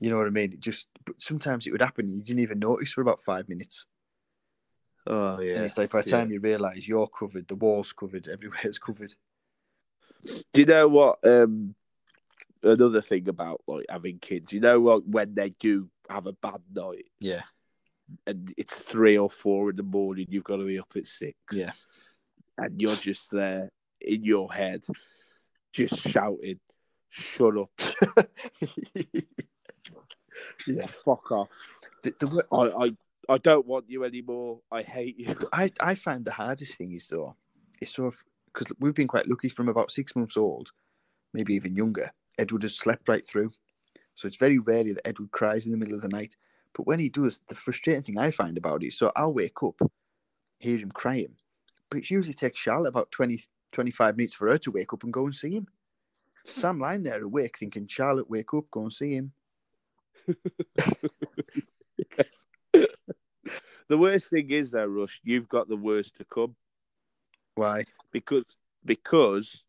you know what I mean. It just, but sometimes it would happen. You didn't even notice for about five minutes. Oh And yeah. it's like by the yeah. time you realise you're covered, the wall's covered, everywhere's covered. Do you know what? Um, another thing about like having kids, you know, like when they do have a bad night Yeah, and it's three or four in the morning, you've got to be up at six. yeah. and you're just there in your head, just shouted, "Shut up! <laughs> yeah. Fuck off! The, the, I, I, I don't want you anymore. I hate you." I, I find the hardest thing is though, it's sort of because we've been quite lucky from about six months old, maybe even younger. Edward has slept right through, so it's very rarely that Edward cries in the middle of the night. But when he does, the frustrating thing I find about it is so I'll wake up, hear him crying, but it usually takes Charlotte about 20, 25 minutes for her to wake up and go and see him. So I'm lying there awake thinking, Charlotte, wake up, go and see him. <laughs> The worst thing is though, Rush, you've got the worst to come Why? because because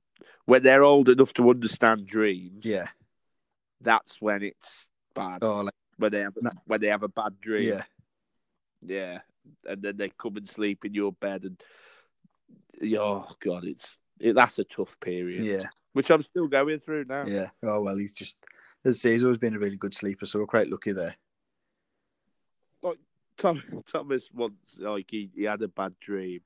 when they're old enough to understand dreams, Yeah. that's when it's bad. Oh, like, When they have No. when they have a bad dream, yeah. yeah, and then they come and sleep in your bed, and oh god, it's it, that's a tough period, Yeah. which I'm still going through now. Yeah. Oh well, he's just as I say, he's always been a really good sleeper, so we're quite lucky there. Like Tom, <laughs> Thomas once, like he, he had a bad dream,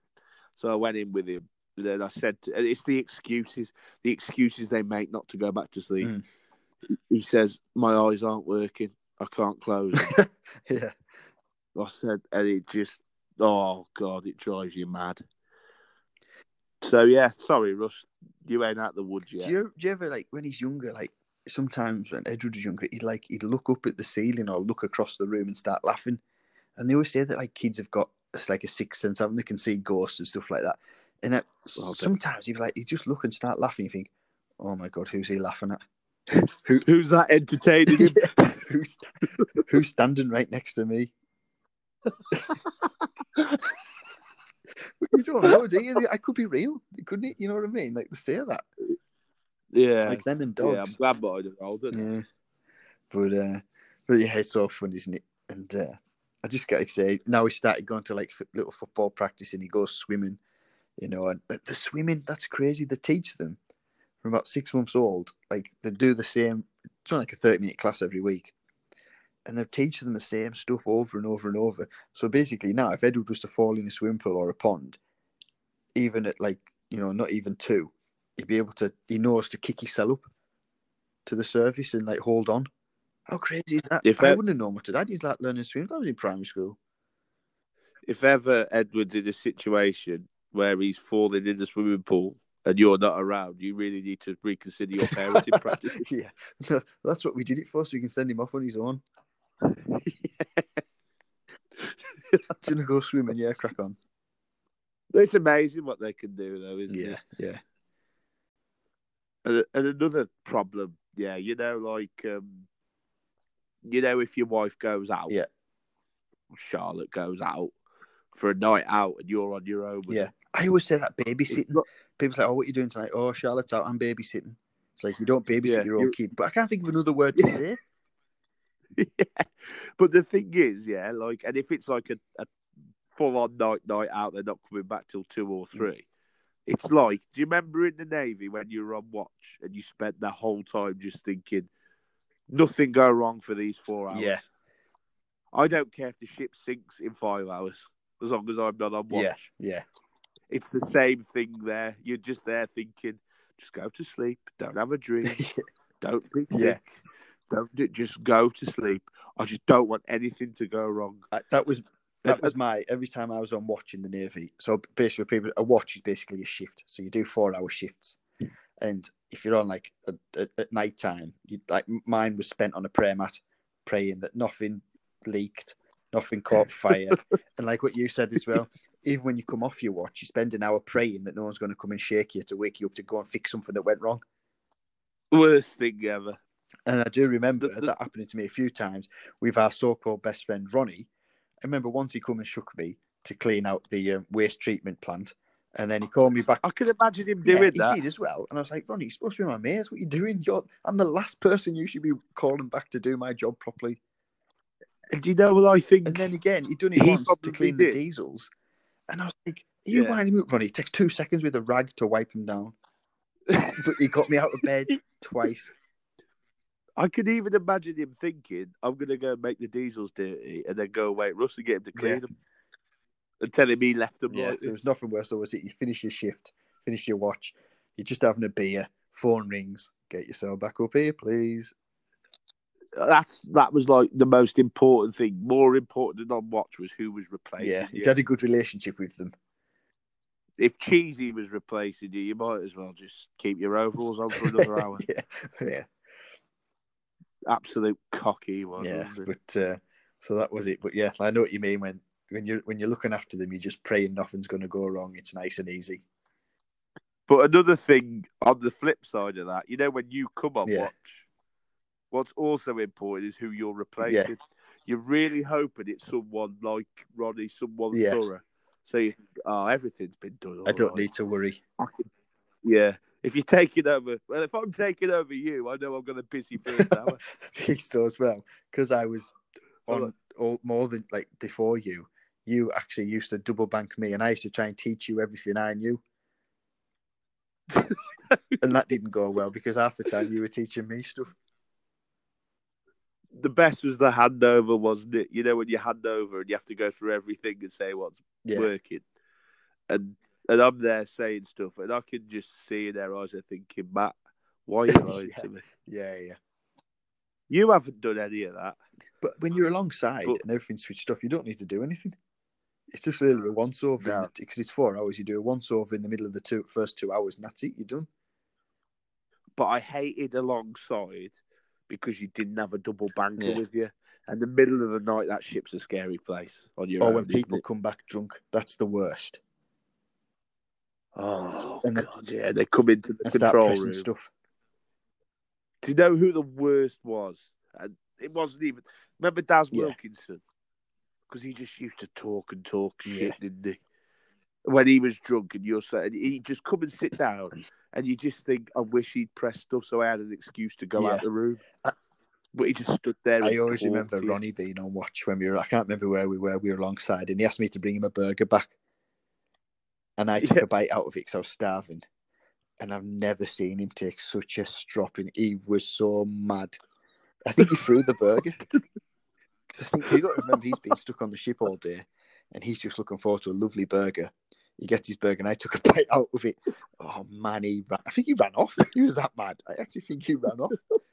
so I went in with him. And then I said, to, it's the excuses, the excuses they make not to go back to sleep. Mm. He says, "My eyes aren't working. I can't close." <laughs> yeah. I said, and it just, oh god, it drives you mad. So yeah, sorry, Russ, you ain't out the woods yet. Do you do you ever like when he's younger, like sometimes when Edward was younger, he'd like he'd look up at the ceiling or look across the room and start laughing. And they always say that like kids have got it's like a sixth sense, haven't they? Can see ghosts and stuff like that. And that, Well, sometimes he'd be like, he'd just look and start laughing. You think, oh my god, who's he laughing at? <laughs> Who Who's that entertaining him? <laughs> Yeah, who's who's standing right next to me? <laughs> <laughs> you don't know, do you? I could be real, couldn't it? You know what I mean? Like they say that, yeah, like them and yeah, I'm dogs. glad mine are older. Yeah, but uh, but yeah, it's all fun, isn't it? And uh, I just gotta say, now he started going to like f- little football practice, and he goes swimming. You know, and the- swimming that's crazy. They teach them from about six months old. Like they do the same it's only like a 30 minute class every week. And they're teaching them the same stuff over and over and over. So basically, now if Edward was to fall in a swimming pool or a pond, even at like, you know, not even two, he'd be able to, he knows to kick himself up to the surface and like hold on. How crazy is that? If I wouldn't have known what to do. Did like learning to swim. That was in primary school. If ever Edward's in a situation where he's falling in the swimming pool and you're not around, you really need to reconsider your parenting <laughs> practices. yeah, no, <laughs> that's what we did it for, so we can send him off on his own. Do you to go swimming? Yeah, crack on. It's amazing what they can do, though, isn't it? yeah. And, and another problem, yeah, you know, like, um, you know, if your wife goes out, Yeah. or Charlotte goes out for a night out and you're on your own. Yeah. I always say that babysitting. not- People say, "Oh, what are you doing tonight?" Oh, Charlotte's out. I'm babysitting. It's like you don't babysit Yeah, your own kid, but I can't think of another word to <laughs> Yeah. say. <laughs> yeah. But the thing is, yeah, like, and if it's like a, a full on night night out, they're not coming back till two or mm. three. It's like, do you remember in the Navy when you were on watch and you spent the whole time just thinking, nothing go wrong for these four hours? Yeah. I don't care if the ship sinks in five hours, as long as I'm not on watch. Yeah, yeah, It's the same thing there. You're just there thinking, just go to sleep, don't have a <laughs> dream, don't be sick, Yeah. Don't do- just go to sleep. I just don't want anything to go wrong. I, that was that was my every time I was on watch in the navy. So basically, people a watch is basically a shift. So you do four hour shifts, and if you're on like at, at, at night time, you like mine was spent on a prayer mat, praying that nothing leaked, nothing caught <laughs> fire, and like what you said as well. Even when you come off your watch, you spend an hour praying that no one's going to come and shake you to wake you up to go and fix something that went wrong. Worst thing ever. And I do remember that happening to me a few times with our so-called best friend Ronnie. I remember once he come and shook me to clean out the um, waste treatment plant, and then he called me back. I could imagine him Yeah, doing he that. did as well, and I was like, Ronnie, you're supposed to be my mate. What are you doing? You're, I'm the last person you should be calling back to do my job properly. And do you know what I think? And then again, he'd done it He once to clean the diesels, and I was like, you Yeah. winding me up, Ronnie? It takes two seconds with a rag to wipe him down, but he got me out of bed <laughs> twice. I could even imagine him thinking, I'm going to go and make the diesels dirty and then go away at Russ and get him to clean Yeah. them. And tell him he left them Yeah, like there was nothing worse. So was it? You finish your shift, finish your watch, you're just having a beer, phone rings, get yourself back up here, please. That's that was like the most important thing. More important than on watch was who was replacing yeah, you. if you had a good relationship with them. If Cheesy was replacing you, you might as well just keep your overalls on for another <laughs> hour. yeah, yeah, Absolute cocky one. yeah. But uh, so that was it. But yeah, I know what you mean when when you're when you're looking after them, you're just praying nothing's going to go wrong. It's nice and easy. But another thing on the flip side of that, you know, when you come on Yeah. watch, what's also important is who you're replacing. You're really hoping it's someone like Ronnie, someone Yeah. thorough. So you, oh, everything's been done. I don't right. need to worry. Yeah. If you're taking over, well, if I'm taking over you, I know I'm going to busy for an hour. so as well because I was on all, more than like before you. You actually used to double bank me, and I used to try and teach you everything I knew. <laughs> and that didn't go well because half the time you were teaching me stuff. the best was the handover, wasn't it? You know, when you hand over and you have to go through everything and say what's Yeah, working. And and I'm there saying stuff, and I can just see in their eyes, they're thinking, Matt, why are you <laughs> lying Yeah. to me? yeah, yeah. You haven't done any of that. But when you're alongside But- and everything's switched off, you don't need to do anything. It's just really a once over No. because it's four hours. You do a once over in the middle of the two first two hours, and that's it. You're done. But I hated alongside because you didn't have a double banker Yeah. with you. And the middle of the night, that ship's a scary place on your or own. when people come back drunk, that's the worst. Oh, and God, yeah, they come into the And control room. stuff. Do you know who the worst was? And it wasn't even. Remember Daz Yeah. Wilkinson? Because he just used to talk and talk Yeah. shit, didn't he? When he was drunk, and you're saying he'd just come and sit down, and you just think, I wish he'd pressed stuff so I had an excuse to go Yeah. out the room. I- but he just stood there. I always remember. Ronnie being on watch when we were. I can't remember where we were. We were alongside, and he asked me to bring him a burger back, and I took Yeah. a bite out of it because I was starving. And I've never seen him take such a stropping. He was so mad. I think he threw the burger. <laughs> I think you got to remember he's been stuck on the ship all day, and he's just looking forward to a lovely burger. He gets his burger, and I took a <laughs> bite out of it. Oh man, he ran. I think he ran off. He was that mad. I actually think he ran off. <laughs>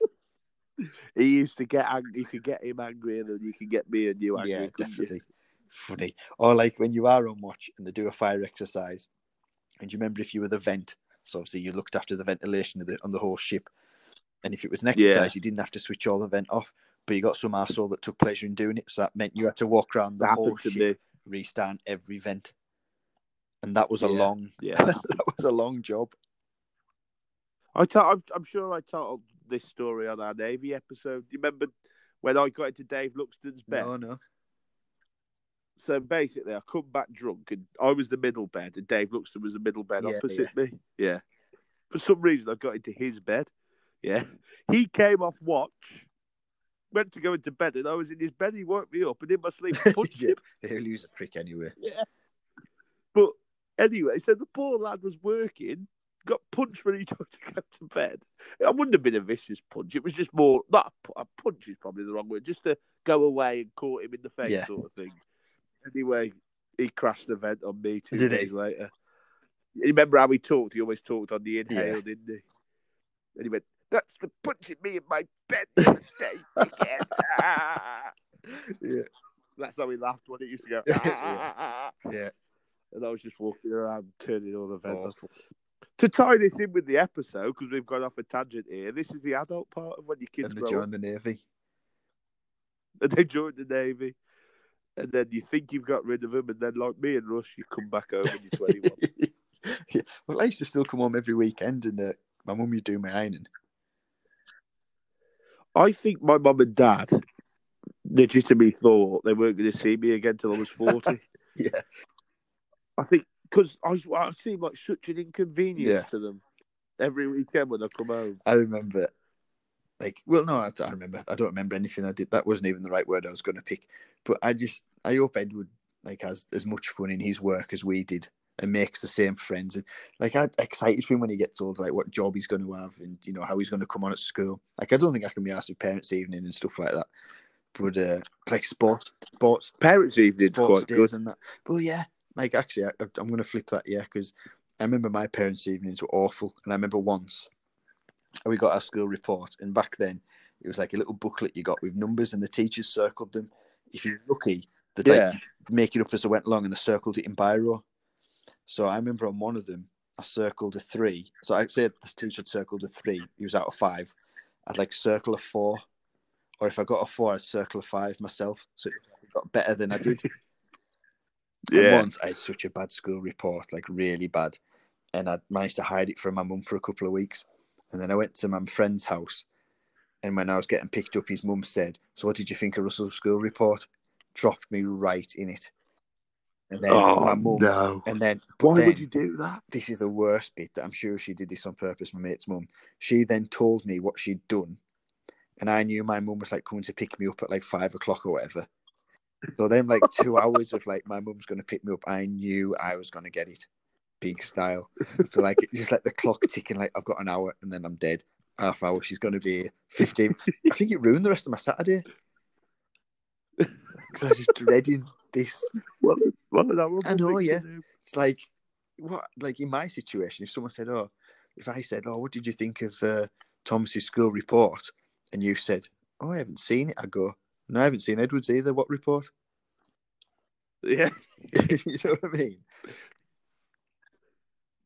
He used to get angry. You could get him angry, and then you could get me and you angry. yeah, definitely. Funny. Or like when you are on watch and they do a fire exercise, and you remember if you were the vent, so obviously you looked after the ventilation of the, on the whole ship, and if it was an exercise, Yeah. you didn't have to switch all the vent off, but you got some arsehole that took pleasure in doing it, so that meant you had to walk around the That whole ship, restart every vent, and that was a Yeah. long, <laughs> Yeah. that was a long job. I told, I'm, I'm sure I told this story on our Navy episode. Do you remember when I got into Dave Luxton's bed? No, no. So basically, I come back drunk, and I was the middle bed, and Dave Luxton was the middle bed Yeah, opposite me. Yeah. For some reason, I got into his bed. Yeah. He came off watch, went to go into bed, and I was in his bed. He woke me up, and in my sleep, I <laughs> punched Yeah. him. He'll use a prick anyway. Yeah. But anyway, so the poor lad was working, got punched when he <laughs> tried to go to bed. I wouldn't have been a vicious punch. It was just more, not a, a punch is probably the wrong word, just to go away and caught him in the face Yeah. sort of thing. Anyway, he crashed the vent on me two Did he? days later. You remember how he talked? He always talked on the inhale, didn't he? And he went, That's the punching me in my bed the other day. Ah. Yeah, That's how he laughed when it used to go. <laughs> Yeah. "Ah." yeah. And I was just walking around turning all the vents off. To tie this in with the episode, because we've gone off a tangent here, this is the adult part of when your kids And they join up the navy. and <laughs> they join the navy, and then you think you've got rid of them, and then like me and Russ, you come back home when you're 21. <laughs> yeah. Well, I used to still come home every weekend, and uh, my mum would do my ironing. I think my mum and dad legitimately thought they weren't going to see me again till I was 40. <laughs> Yeah, I think because I, I seem like such an inconvenience Yeah. to them every weekend when I come home. I remember. Like, well, no, I, I remember. I don't remember anything I did. That wasn't even the right word I was going to pick. But I just, I hope Edward like has as much fun in his work as we did, and makes the same friends. And like, I'm excited for him when he gets older, like what job he's going to have, and you know how he's going to come on at school. Like, I don't think I can be asked with parents' evening and stuff like that. But uh, like sports, sports Parents' evening sports days good. and that. But yeah, like actually, I, I'm going to flip that. Yeah, because I remember my parents' evenings were awful, and I remember once we got our school report, and back then it was like a little booklet you got with numbers, and the teachers circled them. If you're lucky, they'd Yeah. like make it up as they went along, and they circled it in biro. So I remember on one of them, I circled a three. So I said the teacher had circled a three. He was out of five. I'd like circle a four, or if I got a four, I'd circle a five myself. So it got better than I did. <laughs> And Yeah. once I had such a bad school report, like really bad, and I'd managed to hide it from my mum for a couple of weeks. And then I went to my friend's house, and when I was getting picked up, his mum said, "So what did you think of Russell's school report?" Dropped me right in it. And then Oh, my mum, no. and then Why then, would you do that? This is the worst bit. That I'm sure she did this on purpose. My mate's mum. She then told me what she'd done, and I knew my mum was like coming to pick me up at like five o'clock or whatever. So then, like two <laughs> hours of like my mum's going to pick me up, I knew I was going to get it, big style. So like just like the clock ticking, like I've got an hour and then I'm dead. Half hour, she's going to be fifteen. I think it ruined the rest of my Saturday <laughs> because I was just dreading this. What, what an horrible I know, yeah. It's like what, like in my situation, if someone said, "Oh," if I said, "Oh, what did you think of uh, Thomas's school report?" and you said, "Oh, I haven't seen it," I go, "No, I haven't seen Edwards either. What report?" Yeah. <laughs> you know what I mean?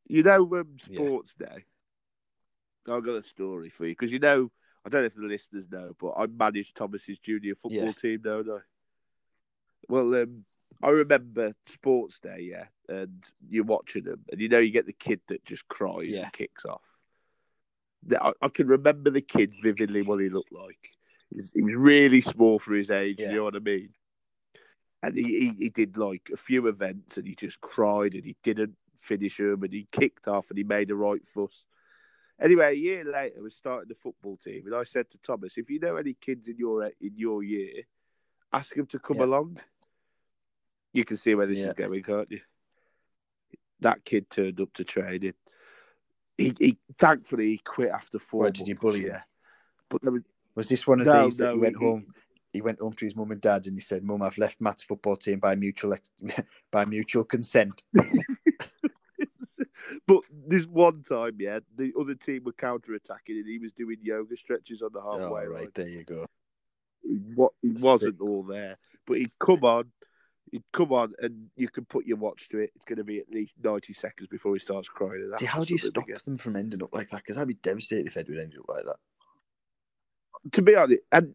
You know, um, Yeah. Sports Day. I've got a story for you because you know, I don't know if the listeners know, but I managed Thomas's junior football Yeah. team, don't I? Well, um, I remember Sports Day, yeah, and you're watching them, and you know, you get the kid that just cries Yeah. and kicks off. I, I can remember the kid vividly what he looked like. He was, he was really small for his age, Yeah. you know what I mean? And he, he, he did like a few events and he just cried and he didn't finish him, and he kicked off and he made a right fuss. Anyway, a year later, I was starting the football team, and I said to Thomas, "If you know any kids in your in your year, ask them to come Yeah. along." You can see where this Yeah. is going, can't you? That kid turned up to training. He, he thankfully he quit after four. Why, did you bully him? Yeah, but was Was this one of No, these that no, he went he- home? He went home to his mum and dad, and he said, "Mum, I've left Matt's football team by mutual ex- <laughs> by mutual consent." <laughs> This one time, yeah, the other team were counter attacking and he was doing yoga stretches on the Oh, halfway right, line. there you go. What he wasn't all there, but he'd come on. He'd come on, and you can put your watch to it. It's going to be at least ninety seconds before he starts crying. See, how do you stop them from ending up like that? Because I'd be devastated if Edward ended up like that. To be honest, and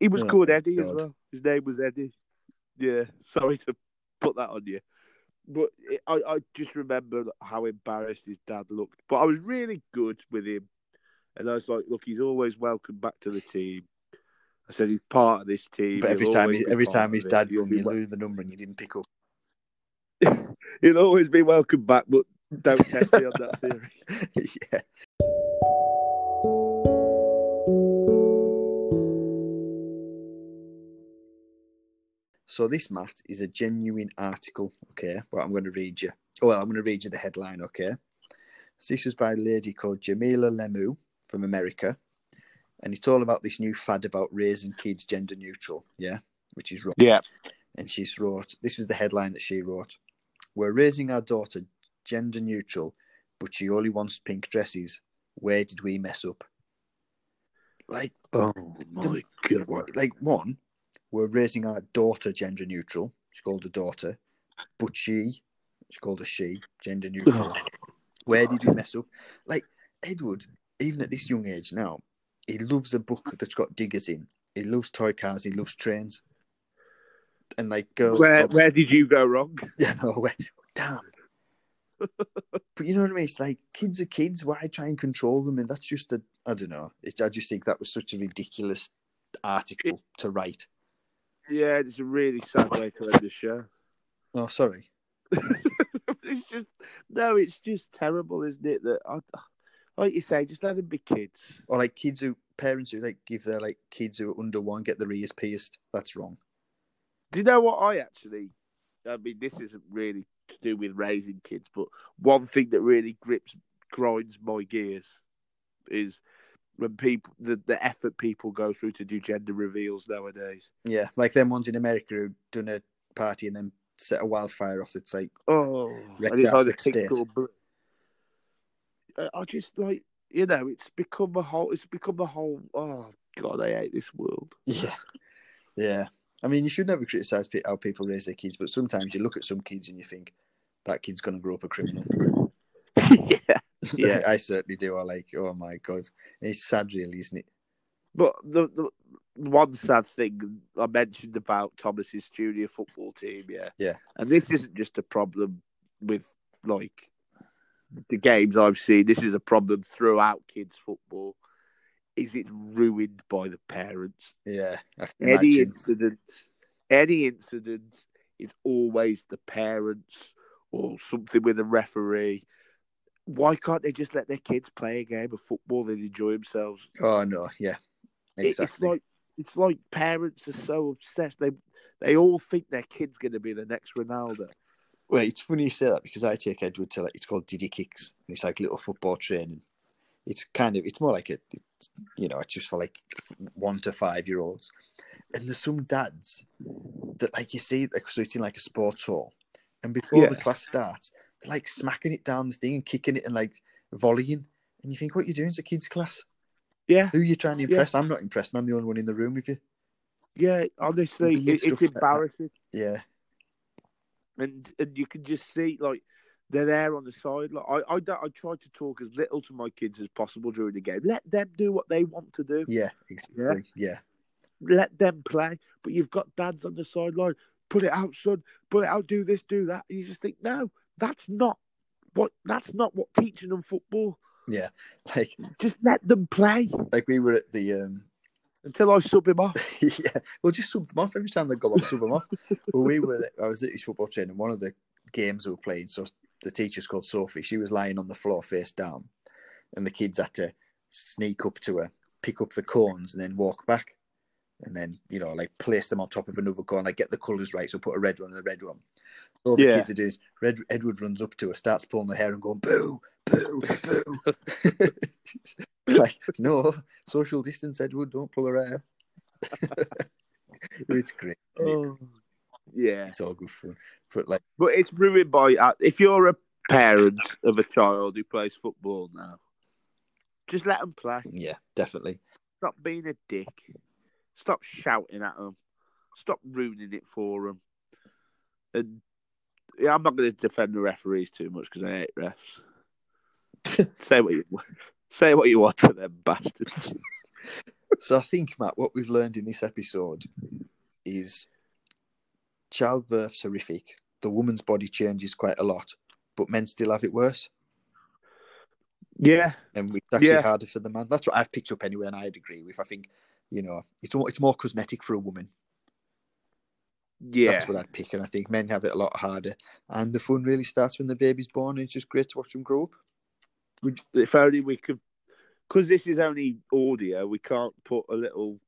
he was Oh, called Eddie as well. His name was Eddie. Yeah, sorry to put that on you, but I, I just remember how embarrassed his dad looked. But I was really good with him, and I was like, "Look, he's always welcome back to the team." I said he's part of this team. But every he'll time, he, every time his dad rung, you lose the number and you didn't pick up. <laughs> He'll always be welcome back, but don't test me on that <laughs> theory. yeah. So this, Matt, is a genuine article, okay? Well, I'm going to read you. Oh, well, I'm going to read you the headline, okay? So this was by a lady called Jamila Lemu from America, and it's all about this new fad about raising kids gender neutral, yeah, which is wrong. Yeah, And she's wrote, this was the headline that she wrote. We're raising our daughter gender neutral, but she only wants pink dresses. Where did we mess up? Like, Oh my god! like one, we're raising our daughter gender neutral. She's called a daughter, but she, she's called a she, gender neutral. Where did we mess up? Like Edward, even at this young age now, he loves a book that's got diggers in. He loves toy cars. He loves trains. And like girls, Where where did you go wrong? <laughs> yeah, no way. Damn. <laughs> but you know what I mean? It's like kids are kids. Why try and control them? And that's just a, I don't know. It, I just think that was such a ridiculous article to write. Yeah, it's a really sad way to end the show. Oh, sorry. <laughs> it's just no, it's just terrible, isn't it? That I, like you say, just let them be kids. Or like kids who, parents who like give their like kids who are under one get their ears pierced. That's wrong. Do you know what I actually? I mean, this isn't really to do with raising kids, but one thing that really grips grinds my gears is when people the, the effort people go through to do gender reveals nowadays. Yeah, like them ones in America who done a party and then set a wildfire off that's like, Oh, Wrecked and it's our either thick pink state. or blue. I- I just like you know, it's become a whole. It's become a whole. Oh God, I hate this world. <laughs> yeah, yeah. I mean, you should never criticize how people raise their kids, but sometimes you look at some kids and you think that kid's going to grow up a criminal. <laughs> yeah, Yeah. <laughs> I certainly do. I like, oh my god, it's sad, really, isn't it? but the, the one sad thing I mentioned about Thomas's junior football team, yeah, Yeah. and this isn't just a problem with like the games I've seen. This is a problem throughout kids' football. Is it ruined by the parents? Yeah, any imagine. incident, any incident is always the parents or something with a referee. Why can't they just let their kids play a game of football and enjoy themselves? Oh no, yeah, It- exactly. It's like it's like parents are so obsessed. They they all think their kid's going to be the next Ronaldo. Well, it's funny you say that because I take Edward to like it's called Diddy Kicks. And it's like little football training. It's kind of it's more like a it's, you know it's just for like one to five year olds. And there's some dads that like you see like so it's in like a sports hall, and before Yeah. the class starts, like smacking it down the thing and kicking it and like volleying. And you think, what you're doing? It's a kids' class. Yeah, Who are you trying to Yeah. impress? I'm not impressed. I'm the only one in the room with you. yeah. Honestly, it, it's stuff like embarrassing. Yeah, and and you can just see like they're there on the side. Like I, I, I try to talk as little to my kids as possible during the game. Let them do what they want to do. yeah, exactly. Yeah, Let them play. But you've got dads on the sideline. Put it out, son. Put it out. Do this. Do that. And you just think, no, that's not what. That's not what teaching them football. yeah. Like Just let them play like we were at the um until I sub him off. <laughs> yeah, well, just sub them off every time they go off. Sub them off. well, we were. I was at his football training. One of the games we were playing. So the teacher's called Sophie. She was lying on the floor face down, and the kids had to sneak up to her, pick up the cones, and then walk back, and then you know like place them on top of another cone, like get the colours right. So put a red one and a red one. All the Yeah. kids are doing is Red, Edward runs up to her, starts pulling her hair and going boo, boo, boo. <laughs> like, no, social distance, Edward. Don't pull her hair. <laughs> it's great. Oh, yeah, It's all good fun. But like, but it's ruined by uh, if you're a parent <laughs> of a child who plays football now, just let them play. yeah, definitely. Stop being a dick. Stop shouting at them. Stop ruining it for them. And yeah, I'm not going to defend the referees too much because I hate refs. say what you say what you want to them bastards. So I think, Matt, what we've learned in this episode is childbirth's horrific. The woman's body changes quite a lot, but men still have it worse. Yeah, and it's actually Yeah. harder for the man. That's what I've picked up anyway, and I'd agree with. I think you know it's more, it's more cosmetic for a woman. Yeah. That's what I'd pick, and I think men have it a lot harder. And the fun really starts when the baby's born, and it's just great to watch them grow up. If only we could, because this is only audio, we can't put a little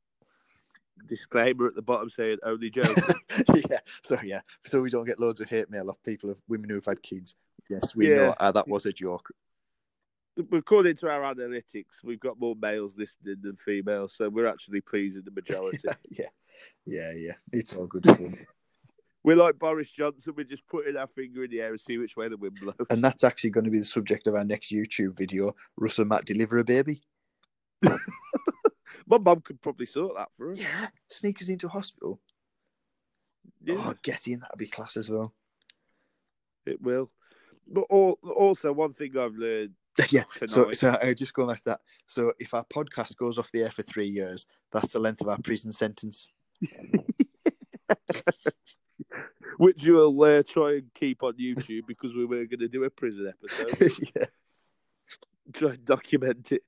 disclaimer at the bottom saying only joke. <laughs> yeah, so yeah, so we don't get loads of hate mail off people of women who've had kids. Yes, we Yeah. know uh, that was a joke. According to our analytics, we've got more males listening than females, so we're actually pleasing the majority. <laughs> yeah, yeah, yeah. It's all good fun, We're like Boris Johnson. We're just putting our finger in the air and see which way the wind blows. and that's actually going to be the subject of our next YouTube video. Russ and Matt deliver a baby. <laughs> My mum could probably sort that for us. Yeah, sneakers into hospital. Yeah, Oh, get in, that'd be class as well. it will. But al- also, one thing I've learned <laughs> yeah. So, so I just go to that. So, if our podcast goes off the air for three years, that's the length of our prison sentence. <laughs> which you will uh, try and keep on YouTube because we were going to do a prison episode. <laughs> yeah. try and document it.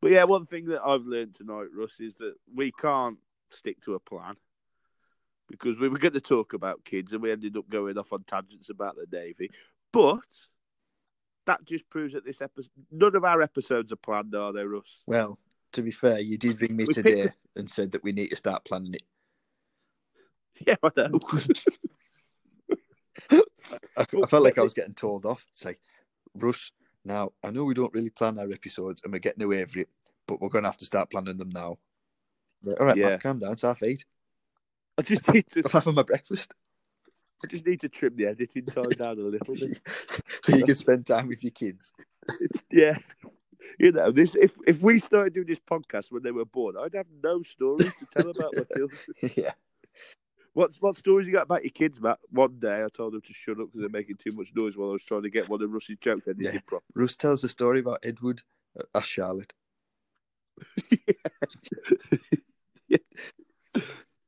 But yeah, one thing that I've learned tonight, Russ, is that we can't stick to a plan because we were going to talk about kids and we ended up going off on tangents about the Navy. But that just proves that this episode, none of our episodes are planned, are they, Russ? Well, to be fair, you did ring me We today picked- and said that we need to start planning it. <laughs> Yeah, I know. <laughs> I, I felt like I was getting told off. It's like, Russ, now I know we don't really plan our episodes and we're getting away with it, but we're going to have to start planning them now. Like, All right, Yeah. Matt, calm down. It's half eight. I just need to, <laughs> I'm having my breakfast. I just need to trim the editing time down a little bit. <laughs> so you can spend time with your kids. Yeah. You know, this if if we started doing this podcast when they were born, I'd have no stories to tell about my <laughs> children. yeah. What what stories you got about your kids, Matt? One day I told them to shut up because they're making too much noise while I was trying to get one of Russ's jokes edited Yeah. properly. Russ tells a story about Edward. Uh, Ask Charlotte. <laughs>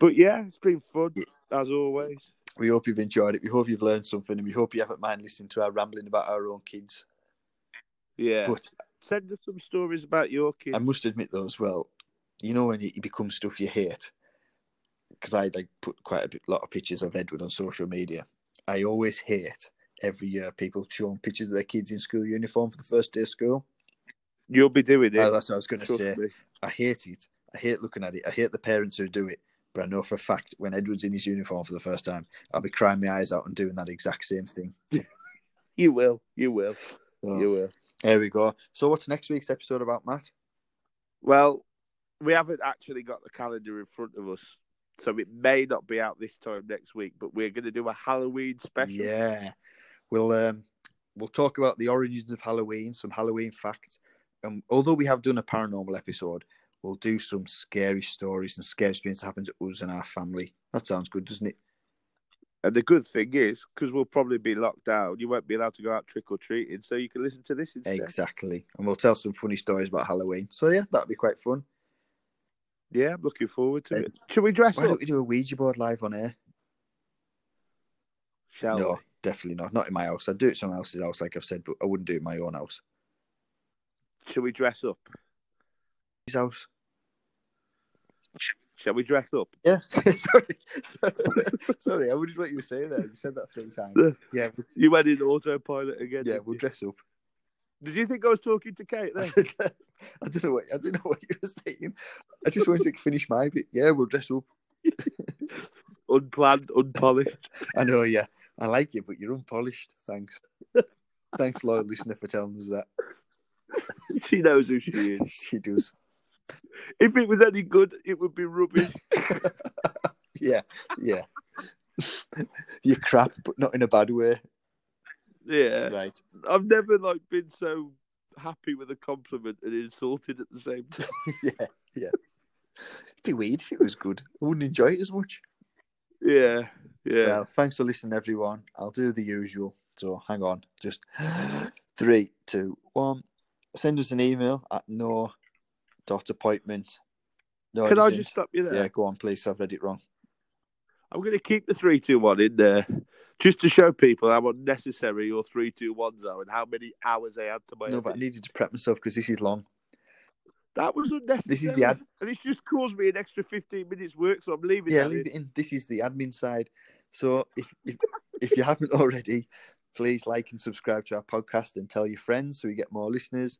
But yeah, it's been fun Yeah. as always. We hope you've enjoyed it. We hope you've learned something, and we hope you haven't mind listening to our rambling about our own kids. Yeah. But Send us some stories about your kids. I must admit, though, as well, you know when it becomes stuff you hate, because I like put quite a bit, lot of pictures of Edward on social media. I always hate every year people showing pictures of their kids in school uniform for the first day of school. You'll be doing it. Uh, that's what I was going to say. me. I hate it. I hate looking at it. I hate the parents who do it. But I know for a fact when Edward's in his uniform for the first time, I'll be crying my eyes out and doing that exact same thing. <laughs> You will. You will. So, You will. there we go. So, what's next week's episode about, Matt? Well, we haven't actually got the calendar in front of us, so it may not be out this time next week. But we're going to do a Halloween special. Yeah, we'll um, we'll talk about the origins of Halloween, some Halloween facts, and although we have done a paranormal episode, we'll do some scary stories and scary experiences happen to us and our family. That sounds good, doesn't it? And the good thing is, because we'll probably be locked down, you won't be allowed to go out trick or treating, so you can listen to this instead. Exactly, and we'll tell some funny stories about Halloween. So yeah, that'll be quite fun. Yeah, I'm looking forward to Uh, it. Should we dress Why up? don't we do a Ouija board live on air? Shall no, we? definitely not. Not in my house. I'd do it someone else's house, like I've said, but I wouldn't do it in my own house. Shall we dress up? His house. Shall we dress up? Yeah. <laughs> sorry. sorry. Sorry, I just what you were saying there. You said that three times. Yeah, You went in autopilot again. yeah, we'll you? dress up. Did you think I was talking to Kate then? <laughs> I don't know what I don't know what you were saying. I just wanted to finish my bit. Yeah, we'll dress up. <laughs> Unplanned, unpolished. I know, yeah. I like it, but you're unpolished. Thanks. Thanks, loyal listener, for telling us that. she knows who she is. she does. If it was any good, it would be rubbish. <laughs> Yeah, yeah. You're crap, but not in a bad way. yeah. Right. I've never like been so happy with a compliment and insulted at the same time. <laughs> yeah, yeah. It'd be weird if it was good. I wouldn't enjoy it as much. Yeah, yeah. Well, thanks for listening, everyone. I'll do the usual. So hang on. Just <gasps> three, two, one. Send us an email at no dot appointment. No, Can I just stop you there? Yeah, go on, please. I've read it wrong. I'm going to keep the three two one in there just to show people how unnecessary your three two ones are and how many hours they add to my. No, but I needed to prep myself because this is long. that was unnecessary. This is the ad- and it's just caused me an extra fifteen minutes work, so I'm leaving. Yeah, leave in. it in. This is the admin side. So if if if you haven't <laughs> already, please like and subscribe to our podcast and tell your friends so we get more listeners.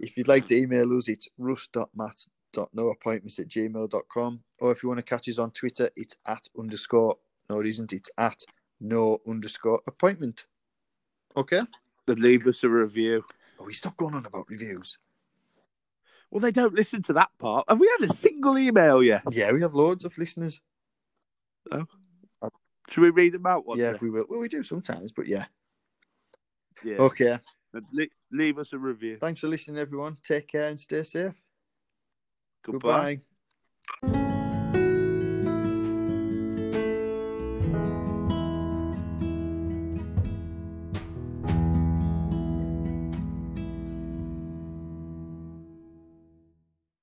If you'd like to email us, it's russ.matt.noappointments at gmail.com. Or if you want to catch us on Twitter, it's at underscore, no, it isn't, it's at no underscore appointment. Okay? And leave us a review. Oh, we stop going on about reviews. Well, they don't listen to that part. Have we had a single email yet? Yeah, we have loads of listeners. Oh. Uh, Should we read them out? One yeah, we will. Well, we do sometimes, but yeah. yeah. Okay. Leave us a review. Thanks for listening, everyone. Take care and stay safe. Goodbye. Goodbye.